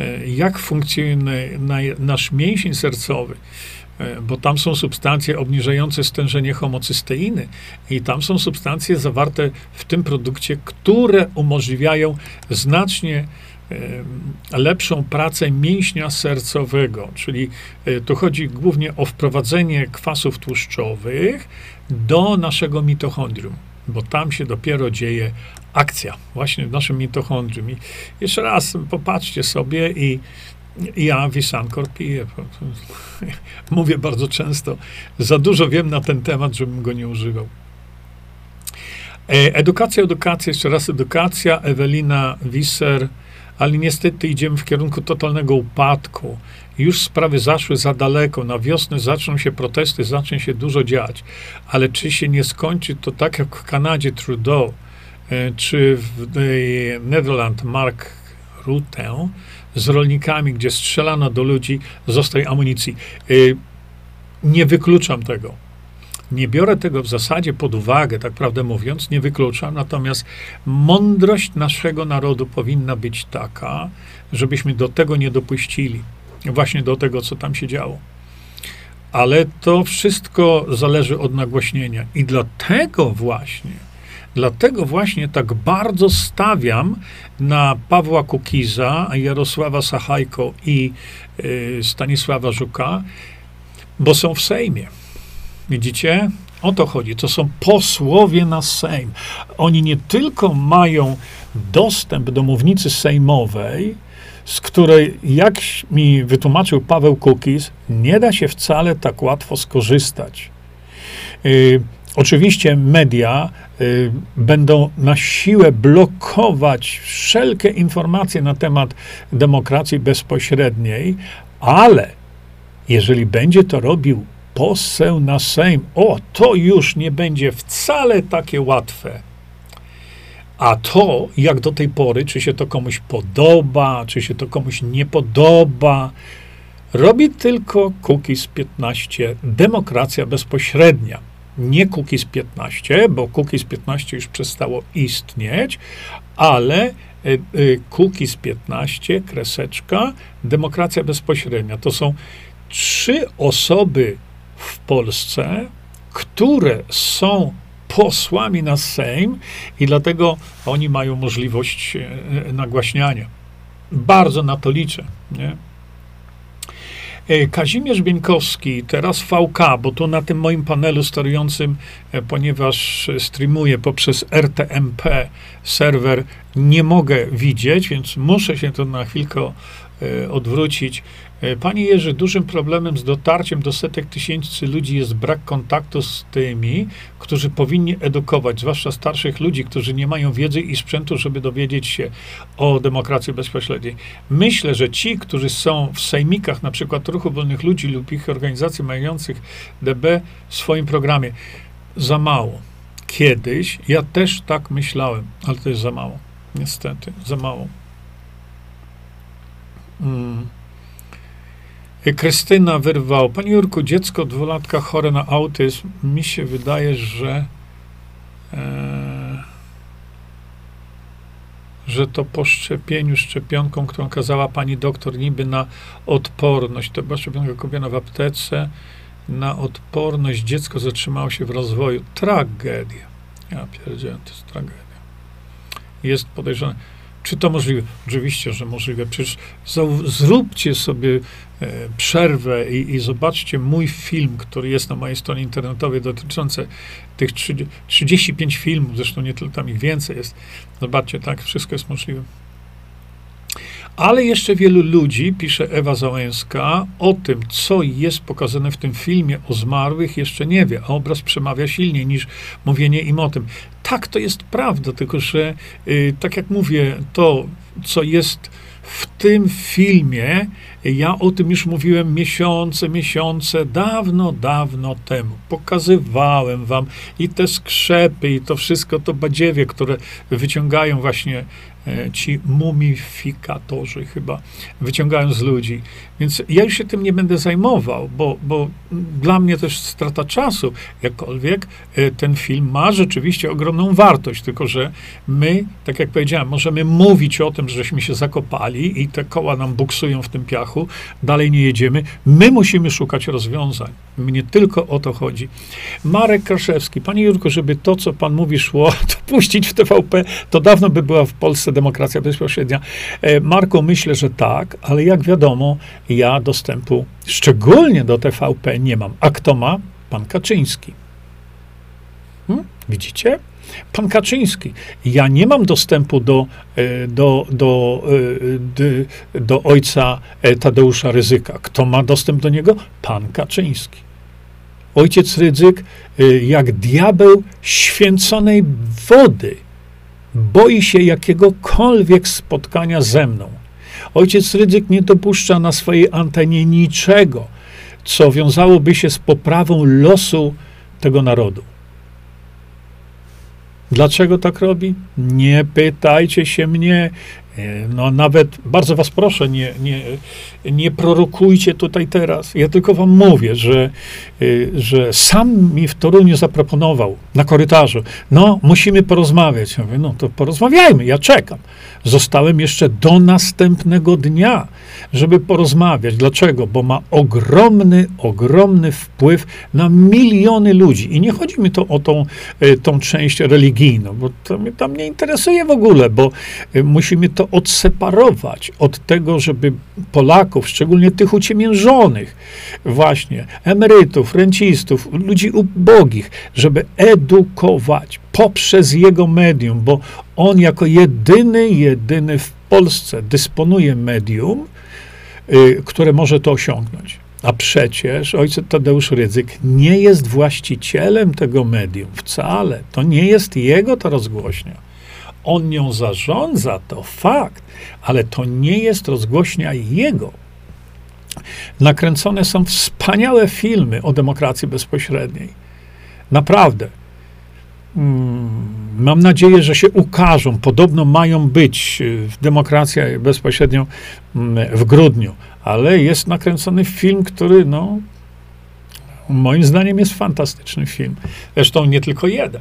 e, jak funkcjonuje na, nasz mięsień sercowy. E, bo tam są substancje obniżające stężenie homocysteiny i tam są substancje zawarte w tym produkcie, które umożliwiają znacznie e, lepszą pracę mięśnia sercowego, czyli e, tu chodzi głównie o wprowadzenie kwasów tłuszczowych do naszego mitochondrium, bo tam się dopiero dzieje akcja, właśnie w naszym mitochondrium. I jeszcze raz popatrzcie sobie i ja Wisankor piję. (laughs) Mówię bardzo często. Za dużo wiem na ten temat, żebym go nie używał. E, edukacja, edukacja, jeszcze raz edukacja. Ewelina Wisser. ale niestety idziemy w kierunku totalnego upadku. Już sprawy zaszły za daleko. Na wiosnę zaczną się protesty, zacznie się dużo dziać. Ale czy się nie skończy to tak jak w Kanadzie Trudeau, e, czy w Nederland Mark Rutte z rolnikami, gdzie strzelano do ludzi z ostrej amunicji. E, nie wykluczam tego. Nie biorę tego w zasadzie pod uwagę, tak prawdę mówiąc, nie wykluczam, natomiast mądrość naszego narodu powinna być taka, żebyśmy do tego nie dopuścili. Właśnie do tego, co tam się działo. Ale to wszystko zależy od nagłośnienia. I dlatego właśnie, dlatego właśnie tak bardzo stawiam na Pawła Kukiza, Jarosława Sachajko i y, Stanisława Żuka, bo są w Sejmie. Widzicie? O to chodzi. To są posłowie na Sejm. Oni nie tylko mają dostęp do mównicy sejmowej, z której, jak mi wytłumaczył Paweł Kukis, nie da się wcale tak łatwo skorzystać. Yy, oczywiście media będą na siłę blokować wszelkie informacje na temat demokracji bezpośredniej, ale jeżeli będzie to robił poseł na Sejm, o, to już nie będzie wcale takie łatwe. A to, jak do tej pory, czy się to komuś podoba, czy się to komuś nie podoba, robi tylko Cookies 15, demokracja bezpośrednia. Nie Cookies 15, bo Cookies 15 już przestało istnieć, ale e, e, Cookies 15, kreseczka, demokracja bezpośrednia. To są trzy osoby w Polsce, które są posłami na Sejm i dlatego oni mają możliwość e, nagłaśniania. Bardzo na to liczę. Nie? E, Kazimierz Bieńkowski, teraz VK, bo tu na tym moim panelu sterującym, e, ponieważ streamuję poprzez RTMP serwer, nie mogę widzieć, więc muszę się to na chwilkę odwrócić. E, Panie Jerzy, dużym problemem z dotarciem do setek tysięcy ludzi jest brak kontaktu z tymi, którzy powinni edukować, zwłaszcza starszych ludzi, którzy nie mają wiedzy i sprzętu, żeby dowiedzieć się o demokracji bezpośredniej. Myślę, że ci, którzy są w sejmikach, na przykład Ruchu Wolnych Ludzi lub ich organizacji mających DB w swoim programie, za mało. Kiedyś ja też tak myślałem, ale to jest za mało. Niestety, za mało. Hmm. Krystyna wyrwał. Panie Jurku, dziecko dwulatka chore na autyzm. Mi się wydaje, że e, że to po szczepieniu szczepionką, którą kazała pani doktor niby na odporność. To była szczepionka kupiona w aptece. Na odporność dziecko zatrzymało się w rozwoju. Tragedia. Ja pierdzielę, to jest tragedia. Jest podejrzane. Czy to możliwe? Oczywiście, że możliwe. Przecież zróbcie sobie przerwę i, i, zobaczcie mój film, który jest na mojej stronie internetowej dotyczący tych 30, 35 filmów, zresztą nie tylko tam ich więcej jest. Zobaczcie, tak, wszystko jest możliwe. Ale jeszcze wielu ludzi, pisze Ewa Załęska, o tym, co jest pokazane w tym filmie o zmarłych, jeszcze nie wie, a obraz przemawia silniej niż mówienie im o tym. Tak, to jest prawda, tylko że, y, tak jak mówię, to, co jest w tym filmie, ja o tym już mówiłem miesiące, miesiące, dawno, dawno temu. Pokazywałem wam i te skrzepy, i to wszystko, to badziewie, które wyciągają właśnie ci mumifikatorzy chyba wyciągają z ludzi. Więc ja już się tym nie będę zajmował, bo, bo dla mnie też strata czasu. Jakkolwiek e, ten film ma rzeczywiście ogromną wartość, tylko że my, tak jak powiedziałem, możemy mówić o tym, żeśmy się zakopali i te koła nam buksują w tym piachu, dalej nie jedziemy. My musimy szukać rozwiązań. Mnie tylko o to chodzi. Marek Kraszewski, panie Jurko, żeby to, co pan mówi, szło, (laughs) to puścić w TVP, to dawno by była w Polsce demokracja bezpośrednia. E, Marku, myślę, że tak, ale jak wiadomo, ja dostępu szczególnie do TVP nie mam. A kto ma? Pan Kaczyński. Hmm? Widzicie? Pan Kaczyński. Ja nie mam dostępu do, e, do, do, e, do, do ojca Tadeusza Ryzyka. Kto ma dostęp do niego? Pan Kaczyński. Ojciec Rydzyk, jak diabeł święconej wody boi się jakiegokolwiek spotkania ze mną. Ojciec Rydzyk nie dopuszcza na swojej antenie niczego, co wiązałoby się z poprawą losu tego narodu. Dlaczego tak robi? Nie pytajcie się mnie. E, no nawet bardzo was proszę, nie, nie, nie prorokujcie tutaj teraz. Ja tylko wam mówię, że, że sam mi w Toruniu zaproponował na korytarzu, no musimy porozmawiać. Ja mówię, no to porozmawiajmy, ja czekam. Zostałem jeszcze do następnego dnia, żeby porozmawiać. Dlaczego? Bo ma ogromny, ogromny wpływ na miliony ludzi. I nie chodzi mi to o tą, e, tą część religijną, bo to mnie tam nie interesuje w ogóle, bo musimy to odseparować od tego, żeby Polaków, szczególnie tych uciemiężonych, właśnie emerytów, rencistów, ludzi ubogich, żeby edukować poprzez jego medium, bo on jako jedyny, jedyny w Polsce dysponuje medium, y, które może to osiągnąć. A przecież ojciec Tadeusz Rydzyk nie jest właścicielem tego medium wcale. To nie jest jego ta rozgłośnia. On nią zarządza, to fakt, ale to nie jest rozgłośnia jego. Nakręcone są wspaniałe filmy o demokracji bezpośredniej. Naprawdę. Mm, mam nadzieję, że się ukażą. Podobno mają być y, w demokracji bezpośrednio mm, w grudniu, ale jest nakręcony film, który, no, moim zdaniem jest fantastyczny film. Zresztą nie tylko jeden.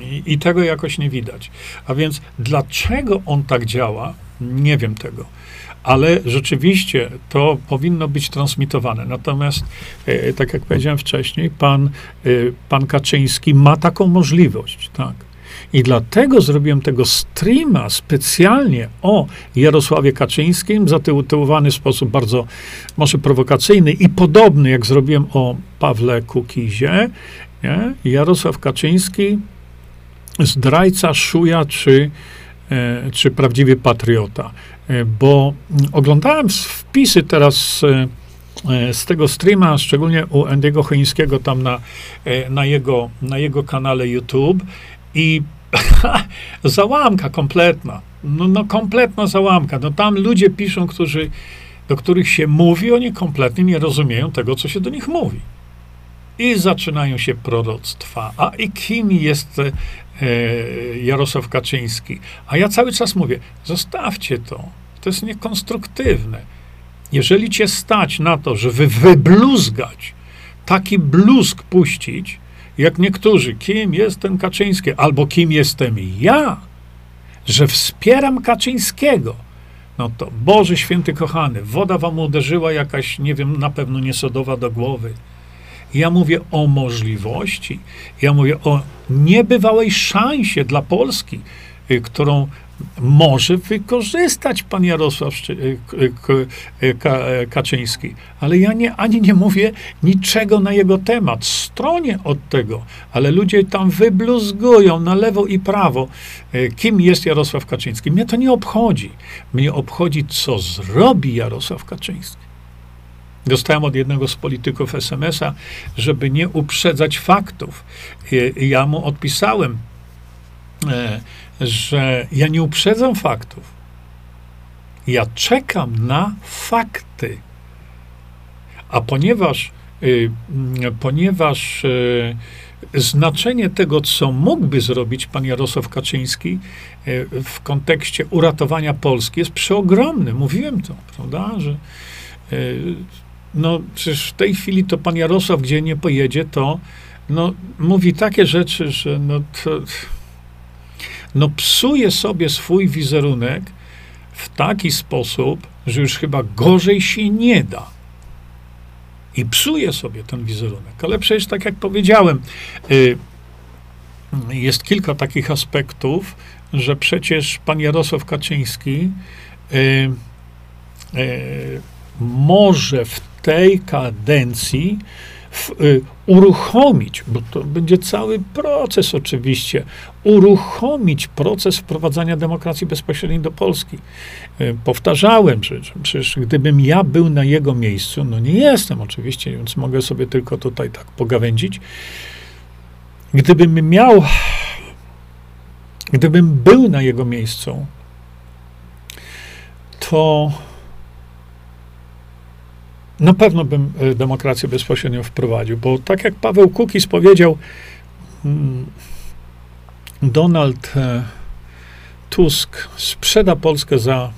I, I, tego jakoś nie widać. A więc dlaczego on tak działa? Nie wiem tego. Ale rzeczywiście to powinno być transmitowane. Natomiast, e, tak jak powiedziałem wcześniej, pan, e, pan Kaczyński ma taką możliwość, tak. I dlatego zrobiłem tego streama specjalnie o Jarosławie Kaczyńskim, zatytułowany w sposób bardzo może prowokacyjny i podobny, jak zrobiłem o Pawle Kukizie. Nie? Jarosław Kaczyński zdrajca, szuja czy, czy prawdziwy patriota. E, bo oglądałem wpisy teraz e, z tego streama, szczególnie u Andy'ego Chyńskiego tam na, na, jego, na jego kanale YouTube i (laughs) załamka kompletna. No, no kompletna załamka. No tam ludzie piszą, którzy, do których się mówi, oni kompletnie nie rozumieją tego, co się do nich mówi. I zaczynają się proroctwa. A i kim jest E, Jarosław Kaczyński. A ja cały czas mówię, zostawcie to. To jest niekonstruktywne. Jeżeli cię stać na to, żeby wybluzgać, taki bluzg puścić, jak niektórzy, kim jest ten Kaczyński, albo kim jestem ja, że wspieram Kaczyńskiego, no to Boże Święty kochany, woda wam uderzyła jakaś, nie wiem, na pewno niesodowa do głowy. Ja mówię o możliwości, ja mówię o niebywałej szansie dla Polski, y, którą może wykorzystać pan Jarosław y, y, Kaczyński. Ale ja nie, ani nie mówię niczego na jego temat. Stronie od tego, ale ludzie tam wybluzgują na lewo i prawo, kim jest Jarosław Kaczyński. Mnie to nie obchodzi. Mnie obchodzi, co zrobi Jarosław Kaczyński. Dostałem od jednego z polityków SMS-a, żeby nie uprzedzać faktów. Ja mu odpisałem, e, że ja nie uprzedzam faktów. Ja czekam na fakty. A ponieważ, y, ponieważ y, znaczenie tego, co mógłby zrobić pan Jarosław Kaczyński y, w kontekście uratowania Polski jest przeogromny. Mówiłem to, prawda, że no przecież w tej chwili to pan Jarosław, gdzie nie pojedzie, to no, mówi takie rzeczy, że no to, no psuje sobie swój wizerunek w taki sposób, że już chyba gorzej się nie da. I psuje sobie ten wizerunek. Ale przecież, tak jak powiedziałem, y, jest kilka takich aspektów, że przecież pan Jarosław Kaczyński y, y, może w tej kadencji w, y, uruchomić, bo to będzie cały proces oczywiście, uruchomić proces wprowadzania demokracji bezpośredniej do Polski. Y, powtarzałem, że, że przecież gdybym ja był na jego miejscu, no nie jestem oczywiście, więc mogę sobie tylko tutaj tak pogawędzić, gdybym miał gdybym był na jego miejscu, to na pewno bym e, demokrację bezpośrednio wprowadził, bo tak jak Paweł Kukis powiedział, mm, Donald e, Tusk sprzeda Polskę za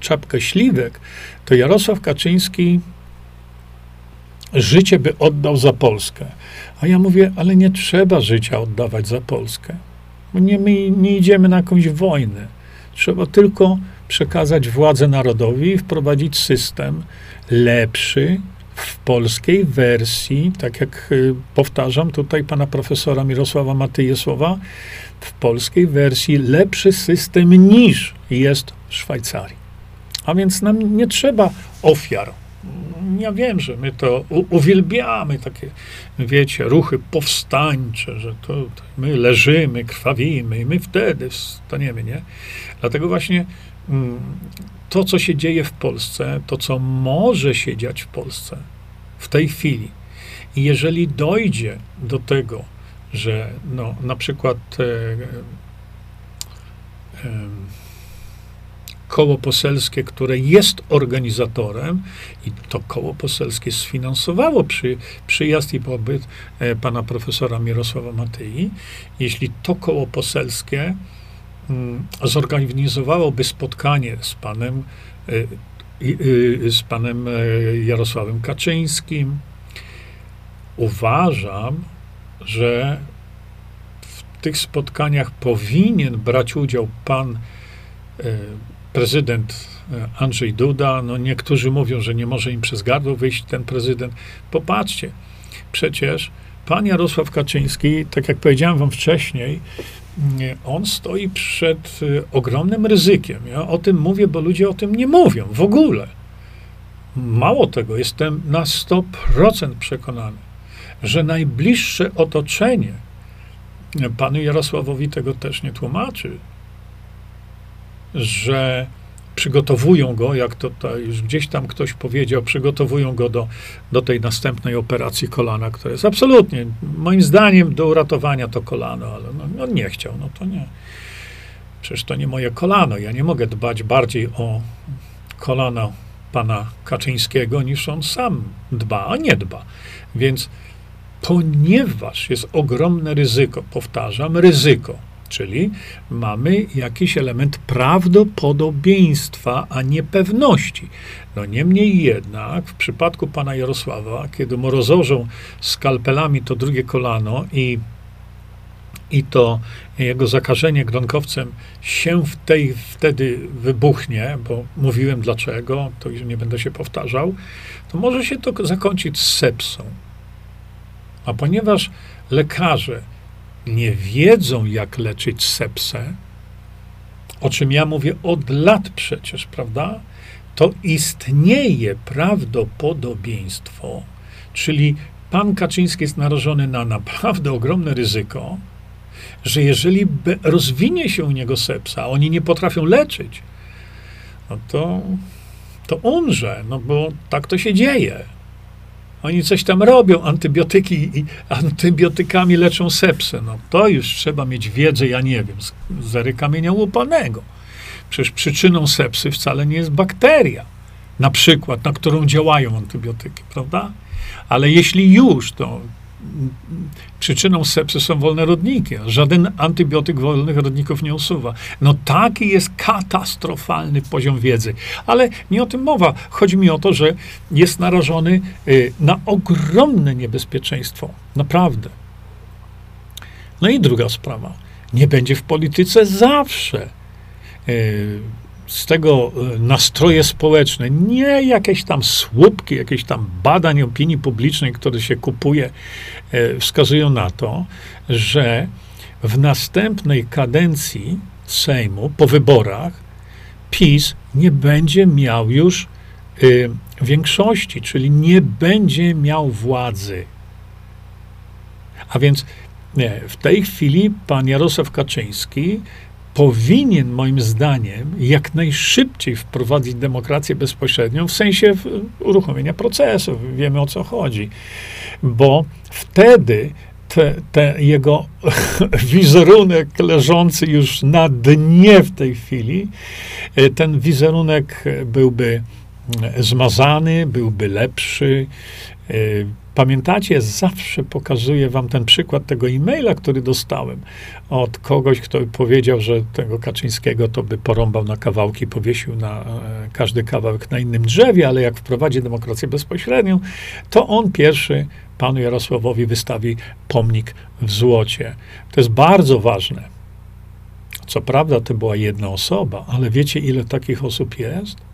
czapkę śliwek, to Jarosław Kaczyński życie by oddał za Polskę. A ja mówię, ale nie trzeba życia oddawać za Polskę. Nie, my nie idziemy na jakąś wojnę. Trzeba tylko przekazać władzę narodowi i wprowadzić system lepszy w polskiej wersji, tak jak y, powtarzam tutaj pana profesora Mirosława Matyje słowa, w polskiej wersji lepszy system niż jest w Szwajcarii. A więc nam nie trzeba ofiar. Ja wiem, że my to uwielbiamy, takie, wiecie, ruchy powstańcze, że to, to my leżymy, krwawimy i my wtedy wstaniemy, nie? Dlatego właśnie mm, to, co się dzieje w Polsce, to, co może się dziać w Polsce w tej chwili, i jeżeli dojdzie do tego, że no, na przykład e, e, koło poselskie, które jest organizatorem, i to koło poselskie sfinansowało przy, przyjazd i pobyt e, pana profesora Mirosława Matyi, jeśli to koło poselskie zorganizowałoby spotkanie z panem, e, z panem e, Jarosławem Kaczyńskim, uważam, że w tych spotkaniach powinien brać udział pan prezydent e, Andrzej Duda, no niektórzy mówią, że nie może im przez gardło wyjść ten prezydent. Popatrzcie, przecież pan Jarosław Kaczyński, tak jak powiedziałem wam wcześniej, on stoi przed e, ogromnym ryzykiem. Ja o tym mówię, bo ludzie o tym nie mówią w ogóle. Mało tego, jestem na 100% przekonany, że najbliższe otoczenie panu Jarosławowi tego też nie tłumaczy, że przygotowują go, jak to, to już gdzieś tam ktoś powiedział, przygotowują go do, do tej następnej operacji kolana, która jest absolutnie, moim zdaniem, do uratowania to kolano, ale no, on nie chciał, no to nie. Przecież to nie moje kolano. Ja nie mogę dbać bardziej o kolano pana Kaczyńskiego, niż on sam dba, a nie dba. Więc ponieważ jest ogromne ryzyko, powtarzam, ryzyko, Czyli mamy jakiś element prawdopodobieństwa, a nie pewności. No niemniej jednak, w przypadku pana Jarosława, kiedy mu rozorzą skalpelami to drugie kolano i, i to jego zakażenie gronkowcem się w tej, wtedy wybuchnie, bo mówiłem dlaczego, to już nie będę się powtarzał, to może się to zakończyć sepsą. A ponieważ lekarze nie wiedzą, jak leczyć sepsę, o czym ja mówię od lat przecież, prawda? To istnieje prawdopodobieństwo, czyli pan Kaczyński jest narażony na naprawdę ogromne ryzyko, że jeżeli rozwinie się u niego sepsa, a oni nie potrafią leczyć, no to, to umrze, no bo tak to się dzieje. Oni coś tam robią, antybiotyki i antybiotykami leczą sepsę. No to już trzeba mieć wiedzę, ja nie wiem, z, z kamienia łupanego. Przecież przyczyną sepsy wcale nie jest bakteria, na przykład, na którą działają antybiotyki, prawda? Ale jeśli już, to przyczyną sepsy są wolne rodniki. Żaden antybiotyk wolnych rodników nie usuwa. No taki jest katastrofalny poziom wiedzy. Ale nie o tym mowa. Chodzi mi o to, że jest narażony y, na ogromne niebezpieczeństwo. Naprawdę. No i druga sprawa. Nie będzie w polityce zawsze. Z tego e, nastroje społeczne, nie jakieś tam słupki, jakieś tam badań opinii publicznej, które się kupuje, e, wskazują na to, że w następnej kadencji Sejmu, po wyborach, PiS nie będzie miał już y, większości, czyli nie będzie miał władzy. A więc nie, w tej chwili pan Jarosław Kaczyński powinien moim zdaniem jak najszybciej wprowadzić demokrację bezpośrednią w sensie uruchomienia procesów. Wiemy o co chodzi. Bo wtedy te, te jego (laughs) wizerunek leżący już na dnie w tej chwili, e, ten wizerunek byłby zmazany, byłby lepszy. E, pamiętacie, zawsze pokazuję wam ten przykład tego e-maila, który dostałem od kogoś, kto powiedział, że tego Kaczyńskiego to by porąbał na kawałki, powiesił na e, każdy kawałek na innym drzewie, ale jak wprowadzi demokrację bezpośrednią, to on pierwszy panu Jarosławowi wystawi pomnik w złocie. To jest bardzo ważne. Co prawda to była jedna osoba, ale wiecie, ile takich osób jest?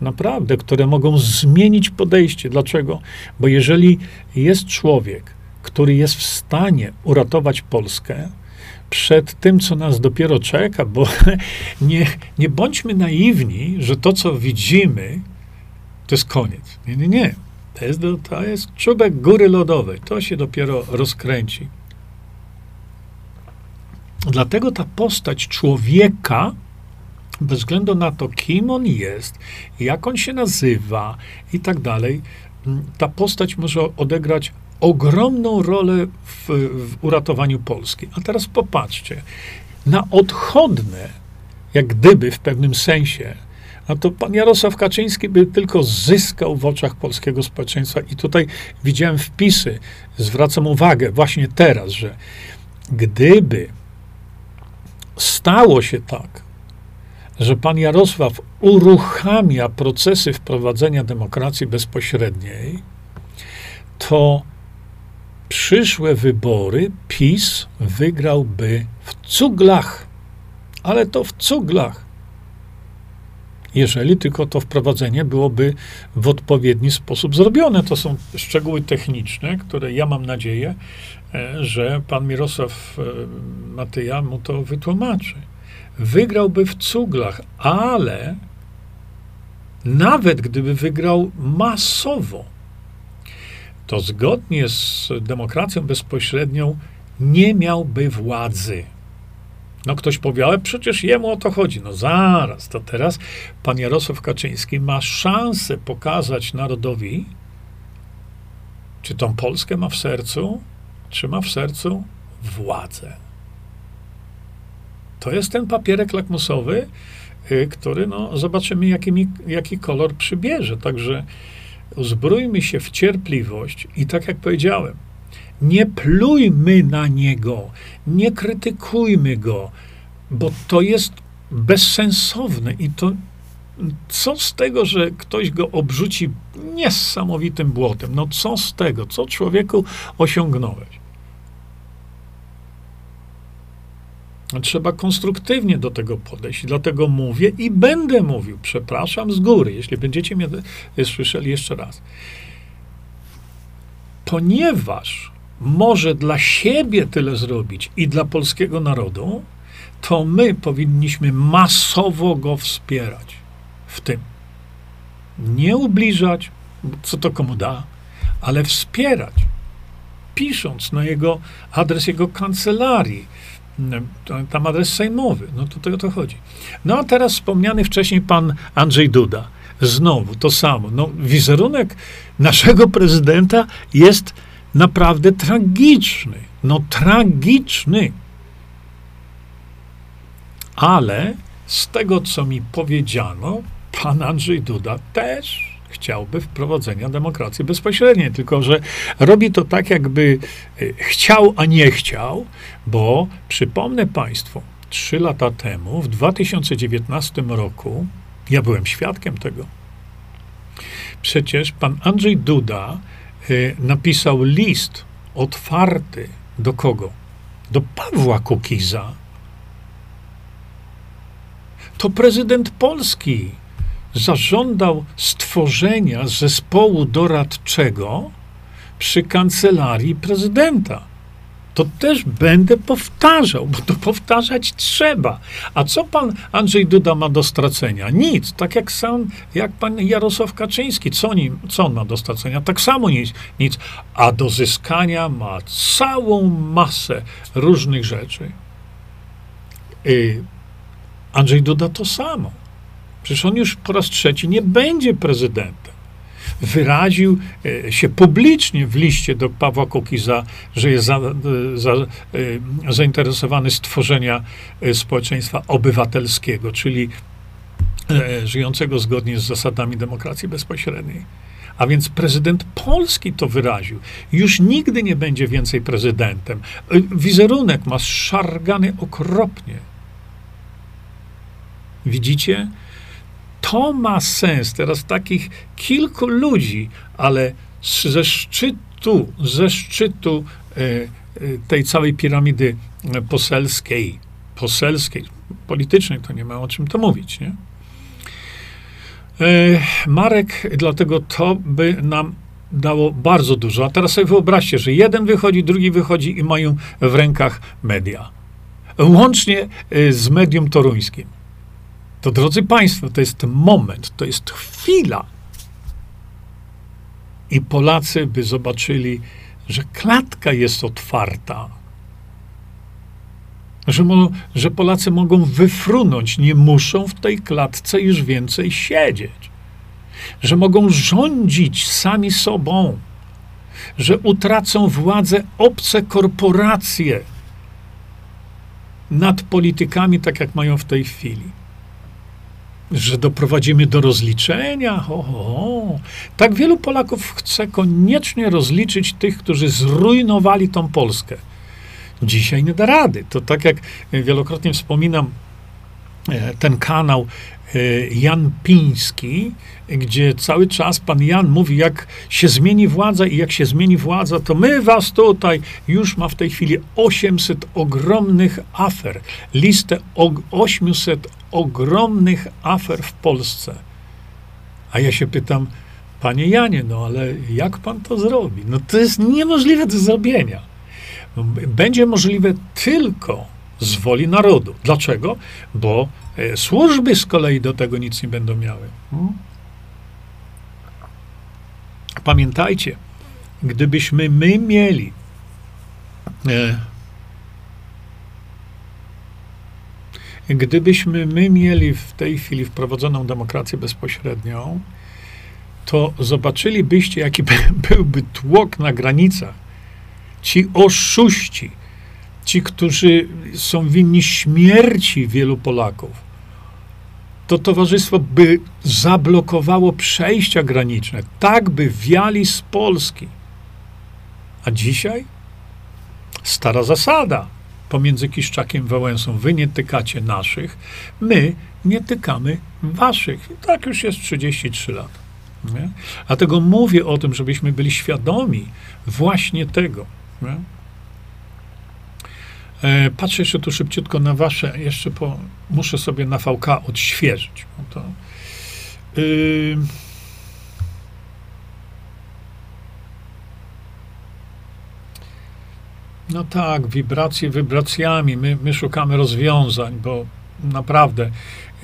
Naprawdę, które mogą zmienić podejście. Dlaczego? Bo jeżeli jest człowiek, który jest w stanie uratować Polskę przed tym, co nas dopiero czeka, bo (laughs) nie, nie bądźmy naiwni, że to, co widzimy, to jest koniec. Nie, nie, nie. To jest, to jest czubek góry lodowej. To się dopiero rozkręci. Dlatego ta postać człowieka, bez względu na to, kim on jest, jak on się nazywa i tak dalej, ta postać może odegrać ogromną rolę w, w uratowaniu Polski. A teraz popatrzcie, na odchodne, jak gdyby w pewnym sensie, no to pan Jarosław Kaczyński by tylko zyskał w oczach polskiego społeczeństwa. I tutaj widziałem wpisy, zwracam uwagę właśnie teraz, że gdyby stało się tak, że pan Jarosław uruchamia procesy wprowadzenia demokracji bezpośredniej, to przyszłe wybory PiS wygrałby w cuglach. Ale to w cuglach jeżeli tylko to wprowadzenie byłoby w odpowiedni sposób zrobione. To są szczegóły techniczne, które ja mam nadzieję, e, że pan Mirosław e, Matyja mu to wytłumaczy. Wygrałby w cuglach, ale nawet gdyby wygrał masowo, to zgodnie z demokracją bezpośrednią nie miałby władzy. No ktoś powie, ale przecież jemu o to chodzi. No zaraz, to teraz pan Jarosław Kaczyński ma szansę pokazać narodowi, czy tą Polskę ma w sercu, czy ma w sercu władzę. To jest ten papierek lakmusowy, y, który, no, zobaczymy, jaki, jaki kolor przybierze. Także uzbrójmy się w cierpliwość i tak jak powiedziałem, nie plujmy na niego, nie krytykujmy go, bo to jest bezsensowne i to co z tego, że ktoś go obrzuci niesamowitym błotem? No co z tego? Co człowieku osiągnąłeś? Trzeba konstruktywnie do tego podejść. Dlatego mówię i będę mówił, przepraszam z góry, jeśli będziecie mnie słyszeli jeszcze raz. Ponieważ może dla siebie tyle zrobić i dla polskiego narodu, to my powinniśmy masowo go wspierać w tym. Nie ubliżać, co to komu da, ale wspierać, pisząc na jego adres jego kancelarii, tam adres sejmowy. No to o to chodzi. No a teraz wspomniany wcześniej pan Andrzej Duda. Znowu to samo. No, wizerunek naszego prezydenta jest naprawdę tragiczny. No tragiczny. Ale z tego, co mi powiedziano, pan Andrzej Duda też chciałby wprowadzenia demokracji bezpośredniej, tylko że robi to tak, jakby e, chciał, a nie chciał, bo przypomnę Państwu, trzy lata temu, w 2019 roku, ja byłem świadkiem tego. Przecież pan Andrzej Duda Y, napisał list otwarty do kogo? Do Pawła Kukiza. To prezydent Polski zażądał stworzenia zespołu doradczego przy kancelarii prezydenta to też będę powtarzał, bo to powtarzać trzeba. A co pan Andrzej Duda ma do stracenia? Nic. Tak jak sam, jak pan Jarosław Kaczyński. Co, nim, co on ma do stracenia? Tak samo nic, nic. A do zyskania ma całą masę różnych rzeczy. I Andrzej Duda to samo. Przecież on już po raz trzeci nie będzie prezydentem. Wyraził e, się publicznie w liście do Pawła Kukiza, że jest za, e, za, zainteresowany stworzenia społeczeństwa obywatelskiego, czyli żyjącego zgodnie z zasadami demokracji bezpośredniej. A więc prezydent Polski to wyraził. Już nigdy nie będzie więcej prezydentem. Wizerunek ma szargany okropnie. Widzicie? To ma sens. Teraz takich kilku ludzi, ale ze szczytu, ze szczytu e, e, tej całej piramidy poselskiej, poselskiej, politycznej, to nie ma o czym to mówić, nie? E, Marek, dlatego to by nam dało bardzo dużo. A teraz sobie wyobraźcie, że jeden wychodzi, drugi wychodzi i mają w rękach media. Łącznie e, z medium toruńskim. To drodzy Państwo, to jest moment, to jest chwila. I Polacy by zobaczyli, że klatka jest otwarta że, mo, że Polacy mogą wyfrunąć, nie muszą w tej klatce już więcej siedzieć, że mogą rządzić sami sobą, że utracą władzę obce korporacje nad politykami, tak jak mają w tej chwili. Że doprowadzimy do rozliczenia. O, o. Tak wielu Polaków chce koniecznie rozliczyć tych, którzy zrujnowali tą Polskę Dzisiaj nie da rady. To tak jak wielokrotnie wspominam ten kanał e, Jan Piński, gdzie cały czas pan Jan mówi, jak się zmieni władza i jak się zmieni władza, to my was tutaj już ma w tej chwili 800 ogromnych afer, listę 800 ogromnych afer w Polsce. A ja się pytam, panie Janie, no ale jak pan to zrobi? No to jest niemożliwe do zrobienia będzie możliwe tylko z woli narodu. Dlaczego? Bo e, służby z kolei do tego nic nie będą miały. Hmm? Pamiętajcie, gdybyśmy my mieli e, gdybyśmy my mieli w tej chwili wprowadzoną demokrację bezpośrednią, to zobaczylibyście, jaki (laughs) byłby tłok na granicach ci oszuści, ci, którzy są winni śmierci wielu Polaków, to towarzystwo by zablokowało przejścia graniczne, tak by wiali z Polski. A dzisiaj stara zasada pomiędzy Kiszczakiem Wałęsą. Wy nie tykacie naszych, my nie tykamy waszych. I tak już jest 33 lat. Nie? Dlatego mówię o tym, żebyśmy byli świadomi właśnie tego. E, patrzę jeszcze tu szybciutko na wasze, jeszcze po, muszę sobie na VK odświeżyć. To, yy, no tak, wibracje wibracjami. My, my szukamy rozwiązań, bo naprawdę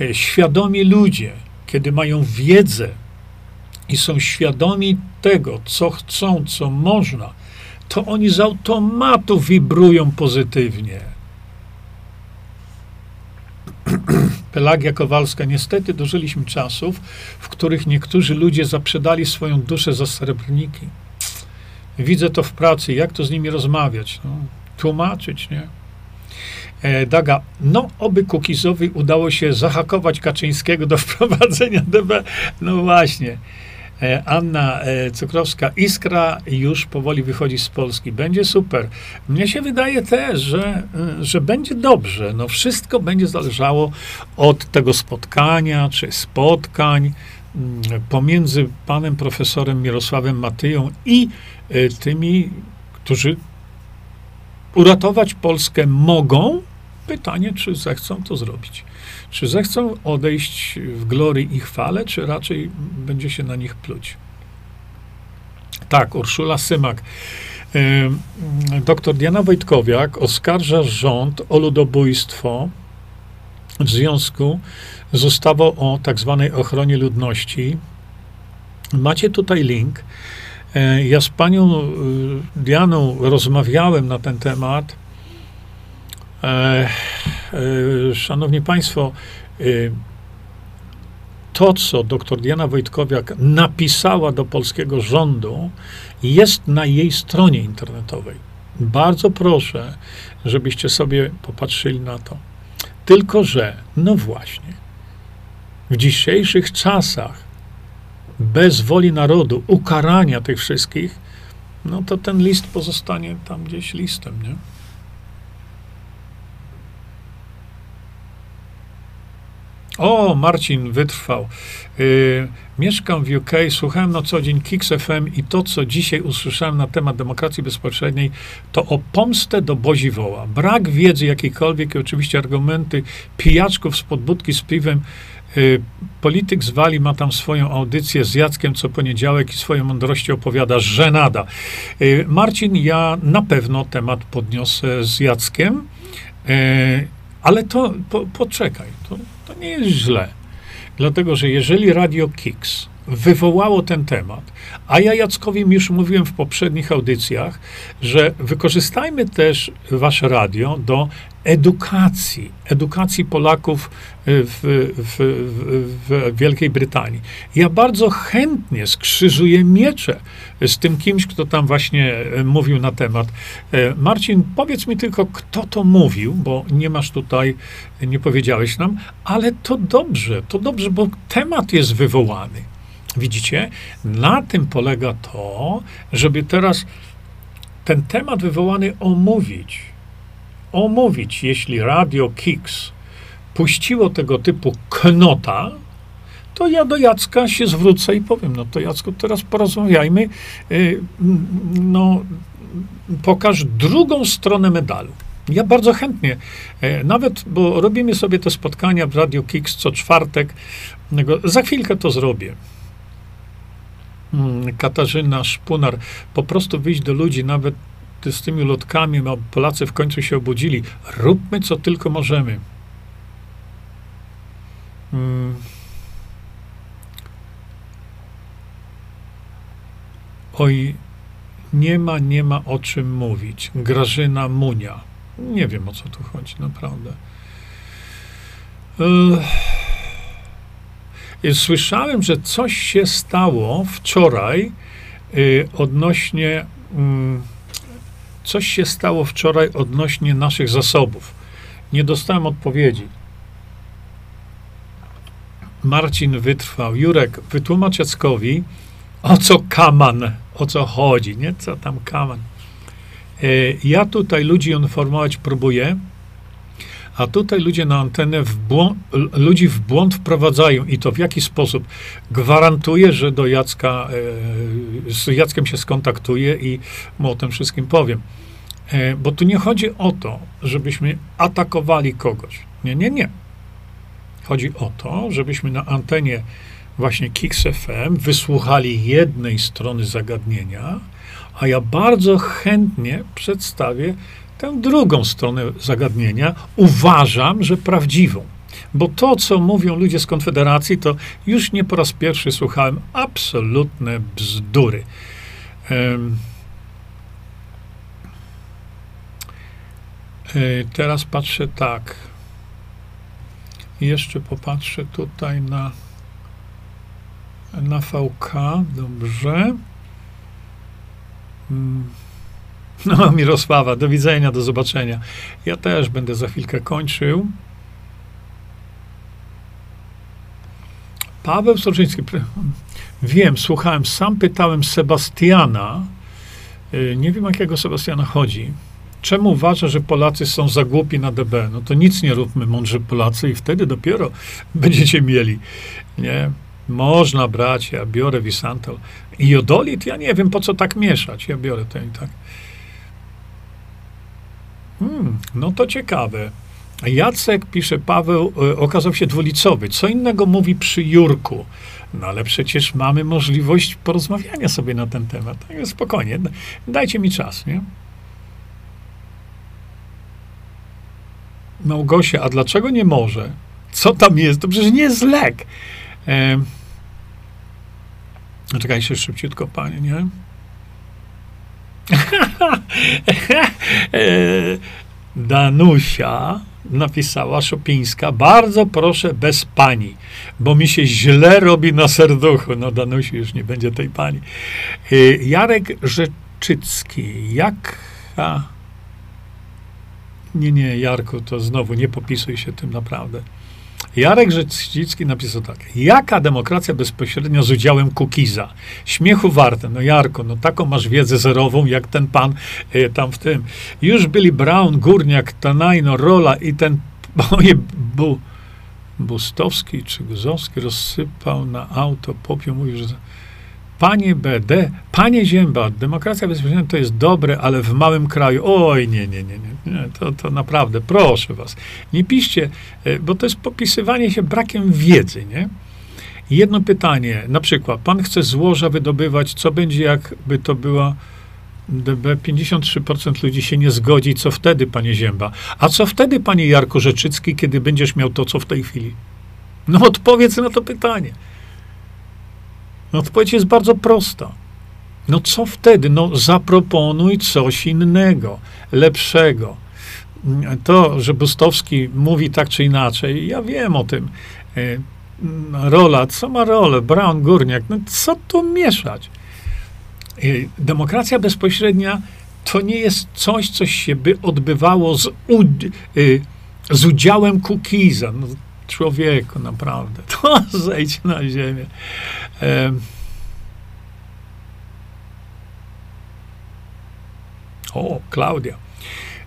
e, świadomi ludzie, kiedy mają wiedzę i są świadomi tego, co chcą, co można, to oni z automatu wibrują pozytywnie. (clears throat) Pelagia Kowalska, niestety dożyliśmy czasów, w których niektórzy ludzie zaprzedali swoją duszę za srebrniki. Widzę to w pracy, jak to z nimi rozmawiać, no, tłumaczyć, nie? E, Daga, no oby Kukizowi udało się zahakować Kaczyńskiego do (laughs) wprowadzenia DB. No właśnie. E, Anna e, Cukrowska, Iskra już powoli wychodzi z Polski. Będzie super. Mnie się wydaje też, że, e, że będzie dobrze. No wszystko będzie zależało od tego spotkania, czy spotkań pomiędzy panem profesorem Mirosławem Matyją i tymi, którzy uratować Polskę mogą. Pytanie, czy zechcą to zrobić. Czy zechcą odejść w glorii i chwale, czy raczej będzie się na nich pluć? Tak, Urszula Symak. Doktor Diana Wojtkowiak oskarża rząd o ludobójstwo w związku z ustawą o tak zwanej ochronie ludności. Macie tutaj link. E, ja z panią y, Dianą rozmawiałem na ten temat. E, e, szanowni Państwo, e, to, co dr Diana Wojtkowiak napisała do polskiego rządu, jest na jej stronie internetowej. Bardzo proszę, żebyście sobie popatrzyli na to. Tylko, że, no właśnie, w dzisiejszych czasach, bez woli narodu, ukarania tych wszystkich, no to ten list pozostanie tam gdzieś listem, nie? O, Marcin wytrwał. Yy, mieszkam w UK, słuchałem na co dzień Kix FM i to, co dzisiaj usłyszałem na temat demokracji bezpośredniej, to o pomstę do Bozi woła. Brak wiedzy jakiejkolwiek i oczywiście argumenty pijaczków z podbudki z piwem. Yy, polityk z Wali ma tam swoją audycję z Jackiem co poniedziałek i swoją mądrości opowiada żenada. Yy, Marcin, ja na pewno temat podniosę z Jackiem, yy, ale to po, poczekaj, to nie jest źle. Dlatego, że jeżeli Radio Kix wywołało ten temat, a ja Jackowi już mówiłem w poprzednich audycjach, że wykorzystajmy też wasze radio do edukacji, edukacji Polaków w, w, w, w, Wielkiej Brytanii. Ja bardzo chętnie skrzyżuję miecze z tym kimś, kto tam właśnie e, mówił na temat. E, Marcin, powiedz mi tylko, kto to mówił, bo nie masz tutaj, nie powiedziałeś nam, ale to dobrze, to dobrze, bo temat jest wywołany. Widzicie? Na tym polega to, żeby teraz ten temat wywołany omówić. Omówić, jeśli Radio Kicks puściło tego typu knota, to ja do Jacka się zwrócę i powiem, no to Jacku, teraz porozmawiajmy, y, no pokaż drugą stronę medalu. Ja bardzo chętnie, e, nawet, bo robimy sobie te spotkania w Radio Kicks co czwartek, za chwilkę to zrobię. Mm, Katarzyna Szpunar, po prostu wyjść do ludzi, nawet z tymi lotkami, bo Polacy w końcu się obudzili. Róbmy co tylko możemy. Hmm. Oj, nie ma, nie ma o czym mówić. Grażyna Munia. Nie wiem o co tu chodzi, naprawdę. Słyszałem, że coś się stało wczoraj y, odnośnie. Coś się stało wczoraj odnośnie naszych zasobów. Nie dostałem odpowiedzi. Marcin wytrwał. Jurek, wytłumacz Jackowi, o co kaman, o co chodzi, nie? Co tam kaman. E, ja tutaj ludzi informować próbuję, a tutaj ludzie na antenę w błąd, ludzi w błąd wprowadzają i to w jaki sposób? Gwarantuję, że do Jacka, e, z Jackiem się skontaktuję i mu o tym wszystkim powiem. E, bo tu nie chodzi o to, żebyśmy atakowali kogoś. Nie, nie, nie. Chodzi o to, żebyśmy na antenie właśnie Kix FM wysłuchali jednej strony zagadnienia, a ja bardzo chętnie przedstawię tę drugą stronę zagadnienia. Uważam, że prawdziwą. Bo to, co mówią ludzie z Konfederacji, to już nie po raz pierwszy słuchałem absolutne bzdury. Um, teraz patrzę tak. Jeszcze popatrzę tutaj na, na VK. Dobrze. Mm. No, (laughs) Mirosława, do widzenia, do zobaczenia. Ja też będę za chwilkę kończył. Paweł Soczyński. Wiem, słuchałem, sam pytałem Sebastiana. Y, nie wiem, jakiego Sebastiana chodzi czemu uważa, że Polacy są za głupi na DB? No to nic nie róbmy, mądrzy Polacy, i wtedy dopiero (laughs) będziecie mieli. Nie? Można brać, ja biorę Wisantol. I jodolit, ja nie wiem, po co tak mieszać. Ja biorę to i tak. Hmm, no to ciekawe. Jacek, pisze Paweł, e, okazał się dwulicowy. Co innego mówi przy Jurku. No ale przecież mamy możliwość porozmawiania sobie na ten temat. Tak, spokojnie, dajcie mi czas, nie? Małgosia, a dlaczego nie może? Co tam jest? To przecież nie jest lek. E, czekaj się szybciutko, panie, nie? (laughs) (laughs) Danusia, napisała Szopińska, bardzo proszę bez pani, bo mi się źle robi na serduchu. No Danusi już nie będzie tej pani. Y, Jarek Rzeczycki, jaka... Nie, nie, Jarku, to znowu nie popisuj się tym naprawdę. Jarek Rzeczycki napisał tak. Jaka demokracja bezpośrednio z udziałem Kukiza? Śmiechu warte. No Jarko, no taką masz wiedzę zerową, jak ten pan y, tam w tym. Już byli Brown, Górniak, Tanajno, Rola i ten (laughs) moje bu, Bustowski czy Guzowski rozsypał na auto popiół. Mówi, że Panie BD, panie Zięba, demokracja bezpośrednia to jest dobre, ale w małym kraju, oj, nie, nie, nie, nie, nie to, to naprawdę, proszę was, nie piszcie, e, bo to jest popisywanie się brakiem wiedzy, nie? Jedno pytanie, na przykład, pan chce złoża wydobywać, co będzie, jakby to była DB, 53% ludzi się nie zgodzi, co wtedy, panie Zięba? A co wtedy, panie Jarko Rzeczycki, kiedy będziesz miał to, co w tej chwili? No odpowiedz na to pytanie. No odpowiedź jest bardzo prosta. No co wtedy? No zaproponuj coś innego, lepszego. To, że Bustowski mówi tak czy inaczej, ja wiem o tym. E, rola, co ma rolę? Brown, Górniak, no co tu mieszać? E, demokracja bezpośrednia to nie jest coś, co się by odbywało z, u, e, z udziałem Kukiza. No, człowieku, naprawdę, (laughs) to zejdź na ziemię. O, Klaudia.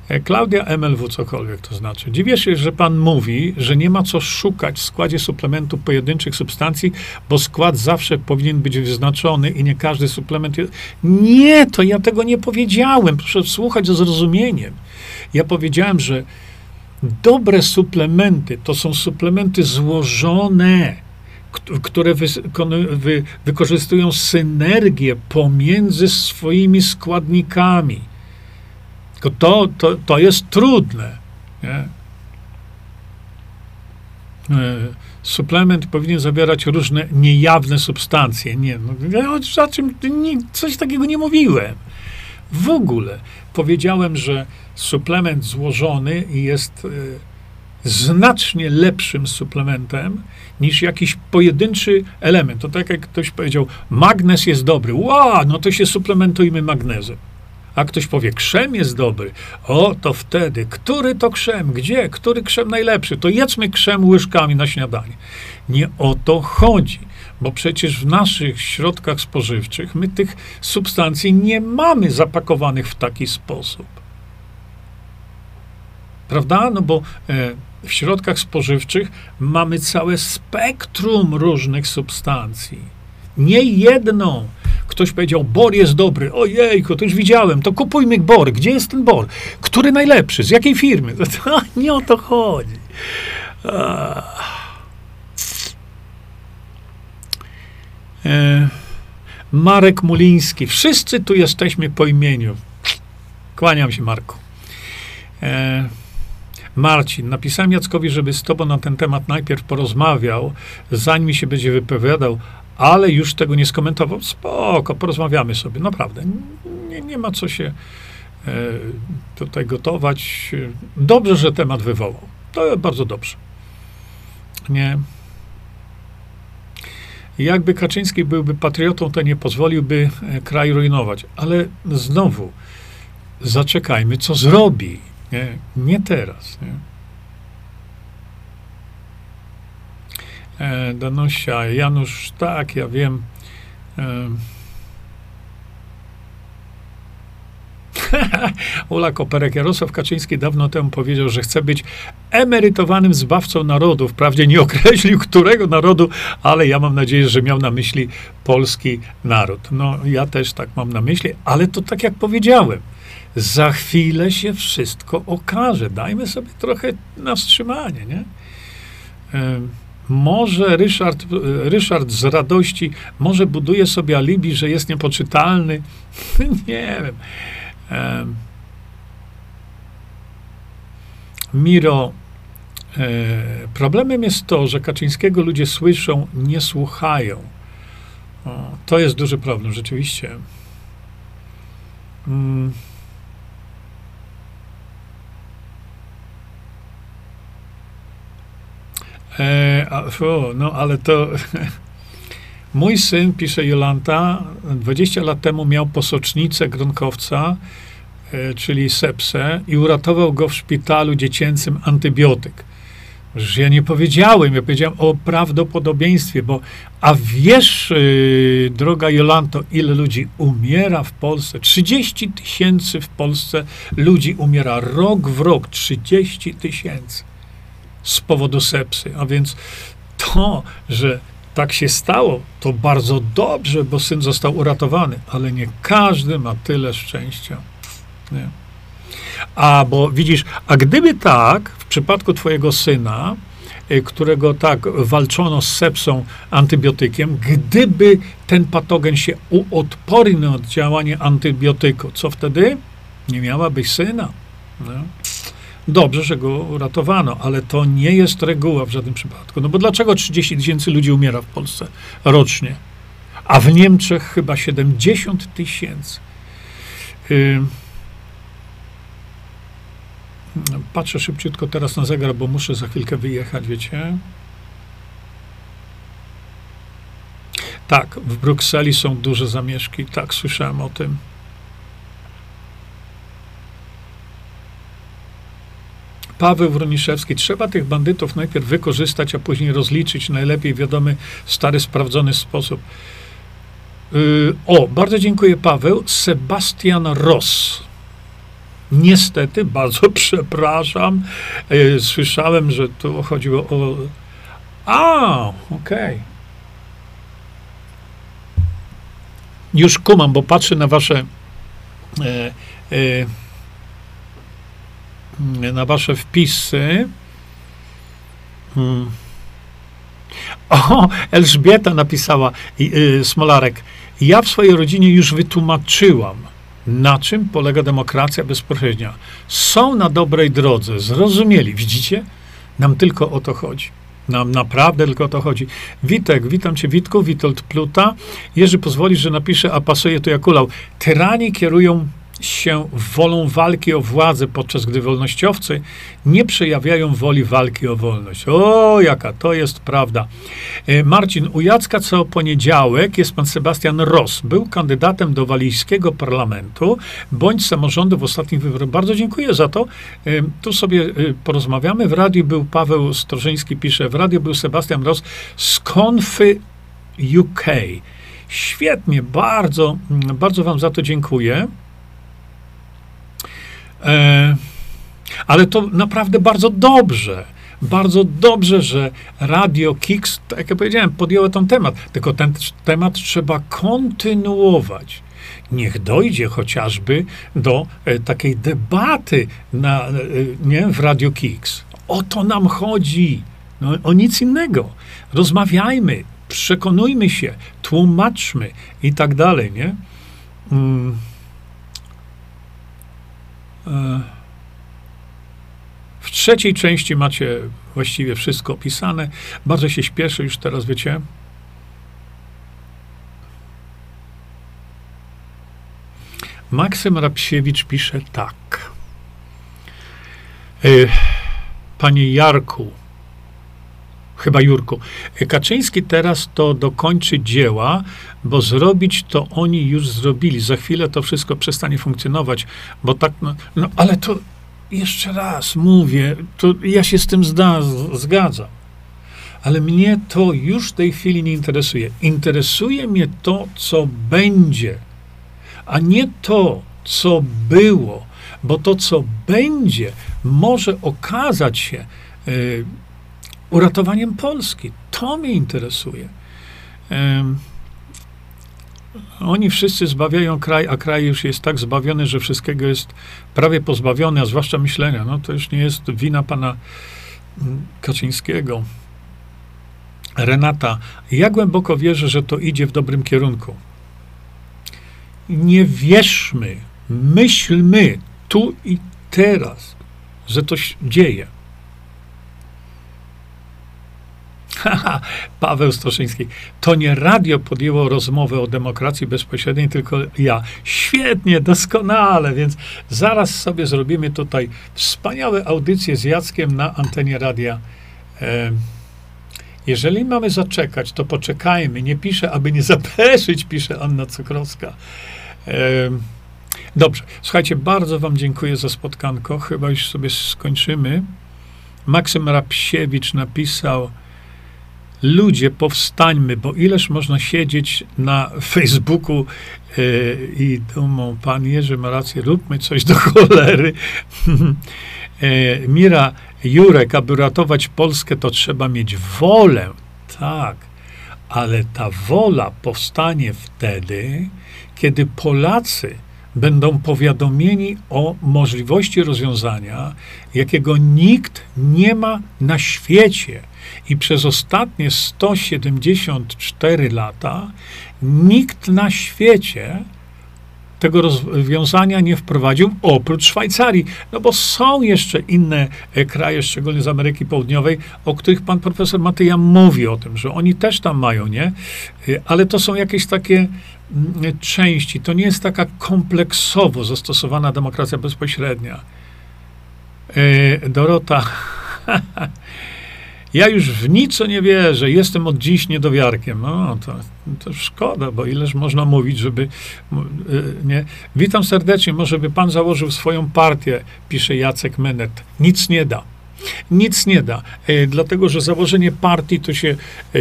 E, Klaudia MLW, cokolwiek to znaczy. Dziwię się, że pan mówi, że nie ma co szukać w składzie suplementu pojedynczych substancji, bo skład zawsze powinien być wyznaczony i nie każdy suplement jest. Nie, to ja tego nie powiedziałem. Proszę słuchać ze zrozumieniem. Ja powiedziałem, że dobre suplementy to są suplementy złożone które wy, wy, wykorzystują synergię pomiędzy swoimi składnikami. Tylko to, to, to jest trudne. Nie? E, suplement powinien zawierać różne niejawne substancje. Nie, no, o czym nie, coś takiego nie mówiłem. W ogóle powiedziałem, że suplement złożony jest e, znacznie lepszym suplementem niż jakiś pojedynczy element. To tak jak ktoś powiedział, magnez jest dobry. Ła, no to się suplementujmy magnezem. A ktoś powie, krzem jest dobry. O, to wtedy, który to krzem? Gdzie? Który krzem najlepszy? To jedzmy krzem łyżkami na śniadanie. Nie o to chodzi, bo przecież w naszych środkach spożywczych my tych substancji nie mamy zapakowanych w taki sposób. Prawda? No bo e, w środkach spożywczych mamy całe spektrum różnych substancji. Nie jedną. Ktoś powiedział, bor jest dobry. Ojejku, to już widziałem. To kupujmy bor. Gdzie jest ten bor? Który najlepszy? Z jakiej firmy? To, (laughs) to nie o to chodzi. E, Marek Muliński. Wszyscy tu jesteśmy po imieniu. Kłaniam się, Marku. E, Marcin, napisałem Jackowi, żeby z tobą na ten temat najpierw porozmawiał, zanim się będzie wypowiadał, ale już tego nie skomentował. Spoko, porozmawiamy sobie, naprawdę. Nie, nie ma co się e, tutaj gotować. Dobrze, że temat wywołał. To bardzo dobrze. Nie. Jakby Kaczyński byłby patriotą, to nie pozwoliłby e, kraj rujnować. Ale znowu, zaczekajmy, co zrobi. Nie, nie teraz. Nie? E, Janusz, tak, ja wiem. E, Ula Koperek, Jarosław Kaczyński dawno temu powiedział, że chce być emerytowanym zbawcą narodu. Wprawdzie nie określił (laughs) którego narodu, ale ja mam nadzieję, że miał na myśli polski naród. No, ja też tak mam na myśli, ale to tak jak powiedziałem, za chwilę się wszystko okaże. Dajmy sobie trochę na wstrzymanie, nie? Może Ryszard, Ryszard z radości, może buduje sobie alibi, że jest niepoczytalny. (laughs) nie wiem. Miro, e, problemem jest to, że Kaczyńskiego ludzie słyszą, nie słuchają. To jest duży problem, rzeczywiście. Mm. E, a, no ale to... (laughs) Mój syn, pisze Jolanta, 20 lat temu miał posocznicę gronkowca, e, czyli sepsę, i uratował go w szpitalu dziecięcym antybiotyk. Że ja nie powiedziałem, ja powiedziałem o prawdopodobieństwie, bo a wiesz, yy, droga Jolanto, ile ludzi umiera w Polsce? 30 tysięcy w Polsce ludzi umiera rok w rok, 30 tysięcy z powodu sepsy. A więc to, że tak się stało, to bardzo dobrze, bo syn został uratowany, ale nie każdy ma tyle szczęścia. Nie. A bo widzisz, a gdyby tak, w przypadku twojego syna, y, którego tak walczono z sepsą antybiotykiem, gdyby ten patogen się uodpornił od działania antybiotyku, co wtedy? Nie miałabyś syna. Dobrze, że go uratowano, ale to nie jest reguła w żadnym przypadku. No bo dlaczego 30 tysięcy ludzi umiera w Polsce rocznie? A w Niemczech chyba 70 tysięcy. Yy. Patrzę szybciutko teraz na zegar, bo muszę za chwilkę wyjechać, wiecie. Tak, w Brukseli są duże zamieszki. Tak, słyszałem o tym. Paweł Wroniszewski. Trzeba tych bandytów najpierw wykorzystać, a później rozliczyć. Najlepiej wiadomy, stary, sprawdzony sposób. Yy, o, bardzo dziękuję, Paweł. Sebastian Ross. Niestety, bardzo (laughs) przepraszam. Yy, słyszałem, że tu chodziło o. A, okej. Okay. Już kumam, bo patrzę na wasze. E, na wasze wpisy. Hmm. O, Elżbieta napisała, yy, Smolarek. Ja w swojej rodzinie już wytłumaczyłam, na czym polega demokracja bezpośrednia. Są na dobrej drodze, zrozumieli, widzicie? Nam tylko o to chodzi. Nam naprawdę tylko o to chodzi. Witek, witam cię Witku, Witold Pluta. Jerzy, pozwolisz, że napiszę, a pasuje to jak ulał. Tyrani kierują się wolą walki o władzę, podczas gdy wolnościowcy nie przejawiają woli walki o wolność. O, jaka to jest prawda. E, Marcin, u Jacka co poniedziałek jest pan Sebastian Ross. Był kandydatem do walijskiego parlamentu bądź samorządu w ostatnich wyborach. Bardzo dziękuję za to. E, tu sobie e, porozmawiamy. W radiu był Paweł Strożyński, pisze, w radiu był Sebastian Ross z Konfy UK. Świetnie, bardzo, bardzo wam za to dziękuję. E, ale to naprawdę bardzo dobrze. Bardzo dobrze, że Radio Kix, tak jak ja powiedziałem, podjęło ten temat. Tylko ten temat trzeba kontynuować. Niech dojdzie chociażby do e, takiej debaty na, e, nie, w Radio Kix. O to nam chodzi. No, o nic innego. Rozmawiajmy, przekonujmy się, tłumaczmy i tak dalej, nie? Mm. E, w trzeciej części macie właściwie wszystko opisane. Bardzo się śpieszę już teraz, wiecie. Maksym Rapsiewicz pisze tak. E, panie Jarku, chyba Jurku, Kaczyński teraz to dokończy dzieła, bo zrobić to oni już zrobili. Za chwilę to wszystko przestanie funkcjonować, bo tak, no, no ale to jeszcze raz mówię, to ja się z tym zda, zgadzam. Ale mnie to już w tej chwili nie interesuje. Interesuje mnie to, co będzie, a nie to, co było, bo to, co będzie, może okazać się y, uratowaniem Polski. To mnie interesuje. Oni wszyscy zbawiają kraj, a kraj już jest tak zbawiony, że wszystkiego jest prawie pozbawiony, a zwłaszcza myślenia. No to już nie jest wina pana mm, Kaczyńskiego. Renata, ja głęboko wierzę, że to idzie w dobrym kierunku. Nie wierzmy, myślmy tu i teraz, że to się dzieje. (laughs) Paweł Stoszyński. To nie radio podjęło rozmowę o demokracji bezpośredniej, tylko ja. Świetnie, doskonale, więc zaraz sobie zrobimy tutaj wspaniałe audycje z Jackiem na antenie radia. Jeżeli mamy zaczekać, to poczekajmy. Nie pisze, aby nie zapeszyć, pisze Anna Cukrowska. Dobrze, słuchajcie, bardzo Wam dziękuję za spotkanko. Chyba już sobie skończymy. Maksym Rapsiewicz napisał: Ludzie, powstańmy, bo ileż można siedzieć na Facebooku e, i dumą, pan Jerzy ma rację, róbmy coś do cholery. (laughs) e, Mira Jurek, aby ratować Polskę, to trzeba mieć wolę. Tak, ale ta wola powstanie wtedy, kiedy Polacy będą powiadomieni o możliwości rozwiązania, jakiego nikt nie ma na świecie. I przez ostatnie 174 lata nikt na świecie tego rozwiązania nie wprowadził, oprócz Szwajcarii. No bo są jeszcze inne e, kraje, szczególnie z Ameryki Południowej, o których pan profesor Matyja mówi o tym, że oni też tam mają, nie? E, ale to są jakieś takie mm, części. To nie jest taka kompleksowo zastosowana demokracja bezpośrednia. E, Dorota. (laughs) Ja już w nic nie wierzę, jestem od dziś niedowiarkiem. No, to, to szkoda, bo ileż można mówić, żeby. Y, nie. Witam serdecznie, może by pan założył swoją partię, pisze Jacek Menet. Nic nie da. Nic nie da, e, dlatego że założenie partii to się. E,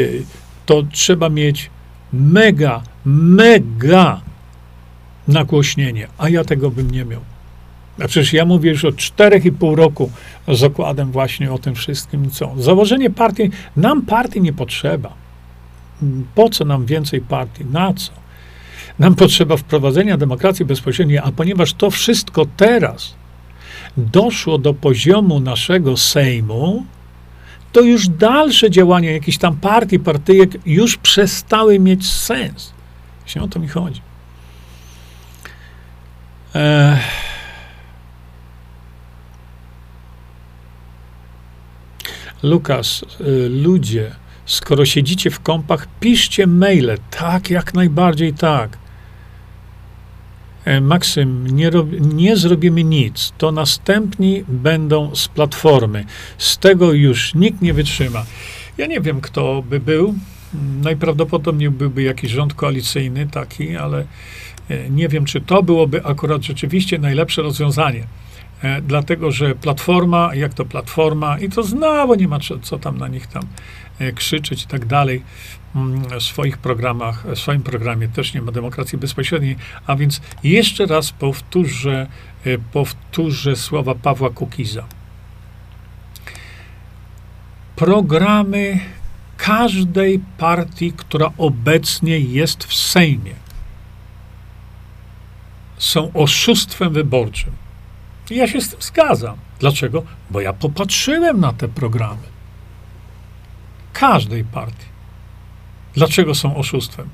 to trzeba mieć mega, mega nagłośnienie, a ja tego bym nie miał. A przecież ja mówię już od 4,5 roku z zakładem właśnie o tym wszystkim, co. Założenie partii, nam partii nie potrzeba. Po co nam więcej partii? Na co? Nam potrzeba wprowadzenia demokracji bezpośredniej, a ponieważ to wszystko teraz doszło do poziomu naszego Sejmu, to już dalsze działania jakichś tam partii, partyjek już przestały mieć sens. Właśnie o to mi chodzi. Ech. Lukas, y, ludzie, skoro siedzicie w kąpach, piszcie maile. Tak, jak najbardziej tak. E, Maksym, nie, rob, nie zrobimy nic. To następni będą z platformy. Z tego już nikt nie wytrzyma. Ja nie wiem, kto by był. Najprawdopodobniej byłby jakiś rząd koalicyjny taki, ale e, nie wiem, czy to byłoby akurat rzeczywiście najlepsze rozwiązanie. E, dlatego że platforma, jak to platforma, i to znowu nie ma co, tam na nich tam e, krzyczeć i tak dalej. Mm, w swoich programach, w swoim programie też nie ma demokracji bezpośredniej, a więc jeszcze raz powtórzę, e, powtórzę słowa Pawła Kukiza. Programy każdej partii, która obecnie jest w Sejmie, są oszustwem wyborczym. Ja się z tym zgadzam. Dlaczego? Bo ja popatrzyłem na te programy. Każdej partii. Dlaczego są oszustwem?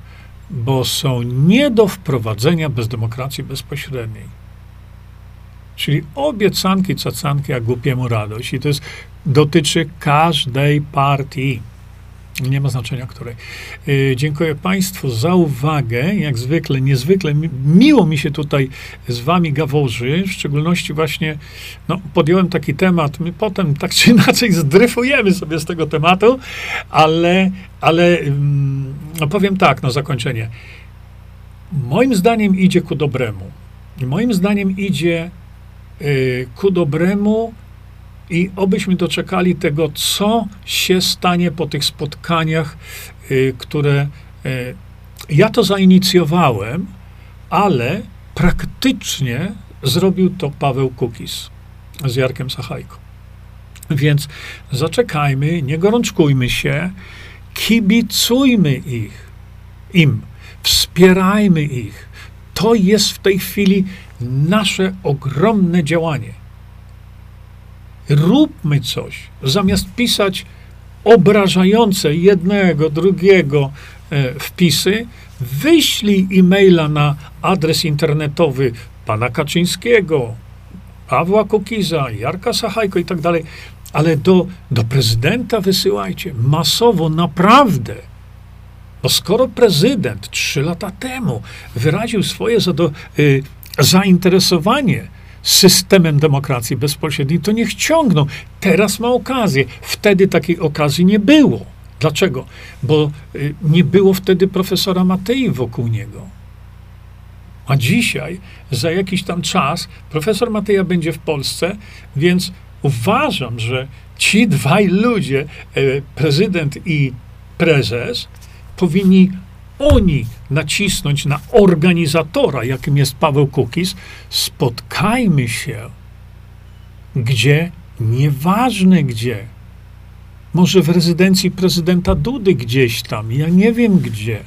Bo są nie do wprowadzenia bez demokracji bezpośredniej. Czyli obiecanki, cacanki, a głupiemu radość. I to jest, dotyczy każdej partii. Nie ma znaczenia, której. Yy, dziękuję Państwu za uwagę. Jak zwykle, niezwykle mi, miło mi się tutaj z Wami gaworzy. W szczególności właśnie no, podjąłem taki temat. My potem tak czy inaczej zdryfujemy sobie z tego tematu, ale, ale mm, no, powiem tak na zakończenie. Moim zdaniem idzie ku dobremu. Moim zdaniem idzie yy, ku dobremu i obyśmy doczekali tego, co się stanie po tych spotkaniach, y, które y, ja to zainicjowałem, ale praktycznie zrobił to Paweł Kukis z Jarkiem Sachajką. Więc zaczekajmy, nie gorączkujmy się, kibicujmy ich, im, wspierajmy ich. To jest w tej chwili nasze ogromne działanie. Róbmy coś. Zamiast pisać obrażające jednego, drugiego e, wpisy, wyślij e-maila na adres internetowy pana Kaczyńskiego, Pawła Kukiza, Jarka Sachajko i tak dalej, ale do, do prezydenta wysyłajcie masowo, naprawdę. Bo skoro prezydent trzy lata temu wyraził swoje zado, y, zainteresowanie systemem demokracji bezpośredniej, to niech ciągną. Teraz ma okazję. Wtedy takiej okazji nie było. Dlaczego? Bo y, nie było wtedy profesora Matei wokół niego. A dzisiaj, za jakiś tam czas, profesor Mateja będzie w Polsce, więc uważam, że ci dwaj ludzie, e, prezydent i prezes, powinni oni nacisnąć na organizatora, jakim jest Paweł Kukis, spotkajmy się gdzie, nieważne gdzie. Może w rezydencji prezydenta Dudy gdzieś tam, ja nie wiem gdzie,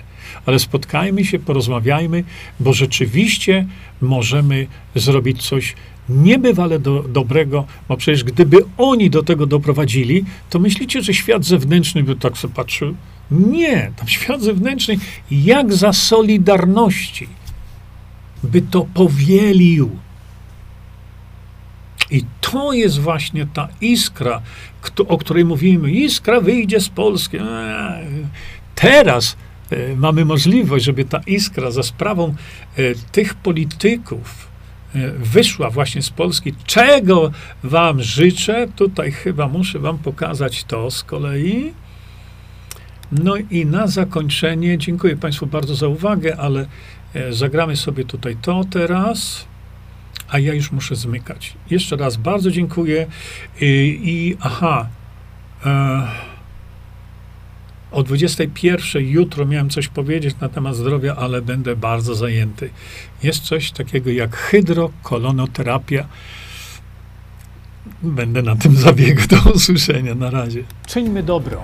ale spotkajmy się, porozmawiajmy, bo rzeczywiście możemy zrobić coś niebywale do, dobrego, bo przecież gdyby oni do tego doprowadzili, to myślicie, że świat zewnętrzny by tak sobie patrzył? Nie, tam świat zewnętrzny, jak za Solidarności, by to powielił. I to jest właśnie ta iskra, o której mówimy. Iskra wyjdzie z Polski. Eee, teraz e, mamy możliwość, żeby ta iskra za sprawą e, tych polityków e, wyszła właśnie z Polski. Czego Wam życzę? Tutaj chyba muszę Wam pokazać to z kolei. No i na zakończenie, dziękuję Państwu bardzo za uwagę, ale zagramy sobie tutaj to teraz a ja już muszę zmykać. Jeszcze raz bardzo dziękuję i, i aha, e, o 21 jutro miałem coś powiedzieć na temat zdrowia, ale będę bardzo zajęty. Jest coś takiego jak hydrokolonoterapia. Będę na tym (laughs) zabiegu do usłyszenia. Na razie. Czyńmy dobro.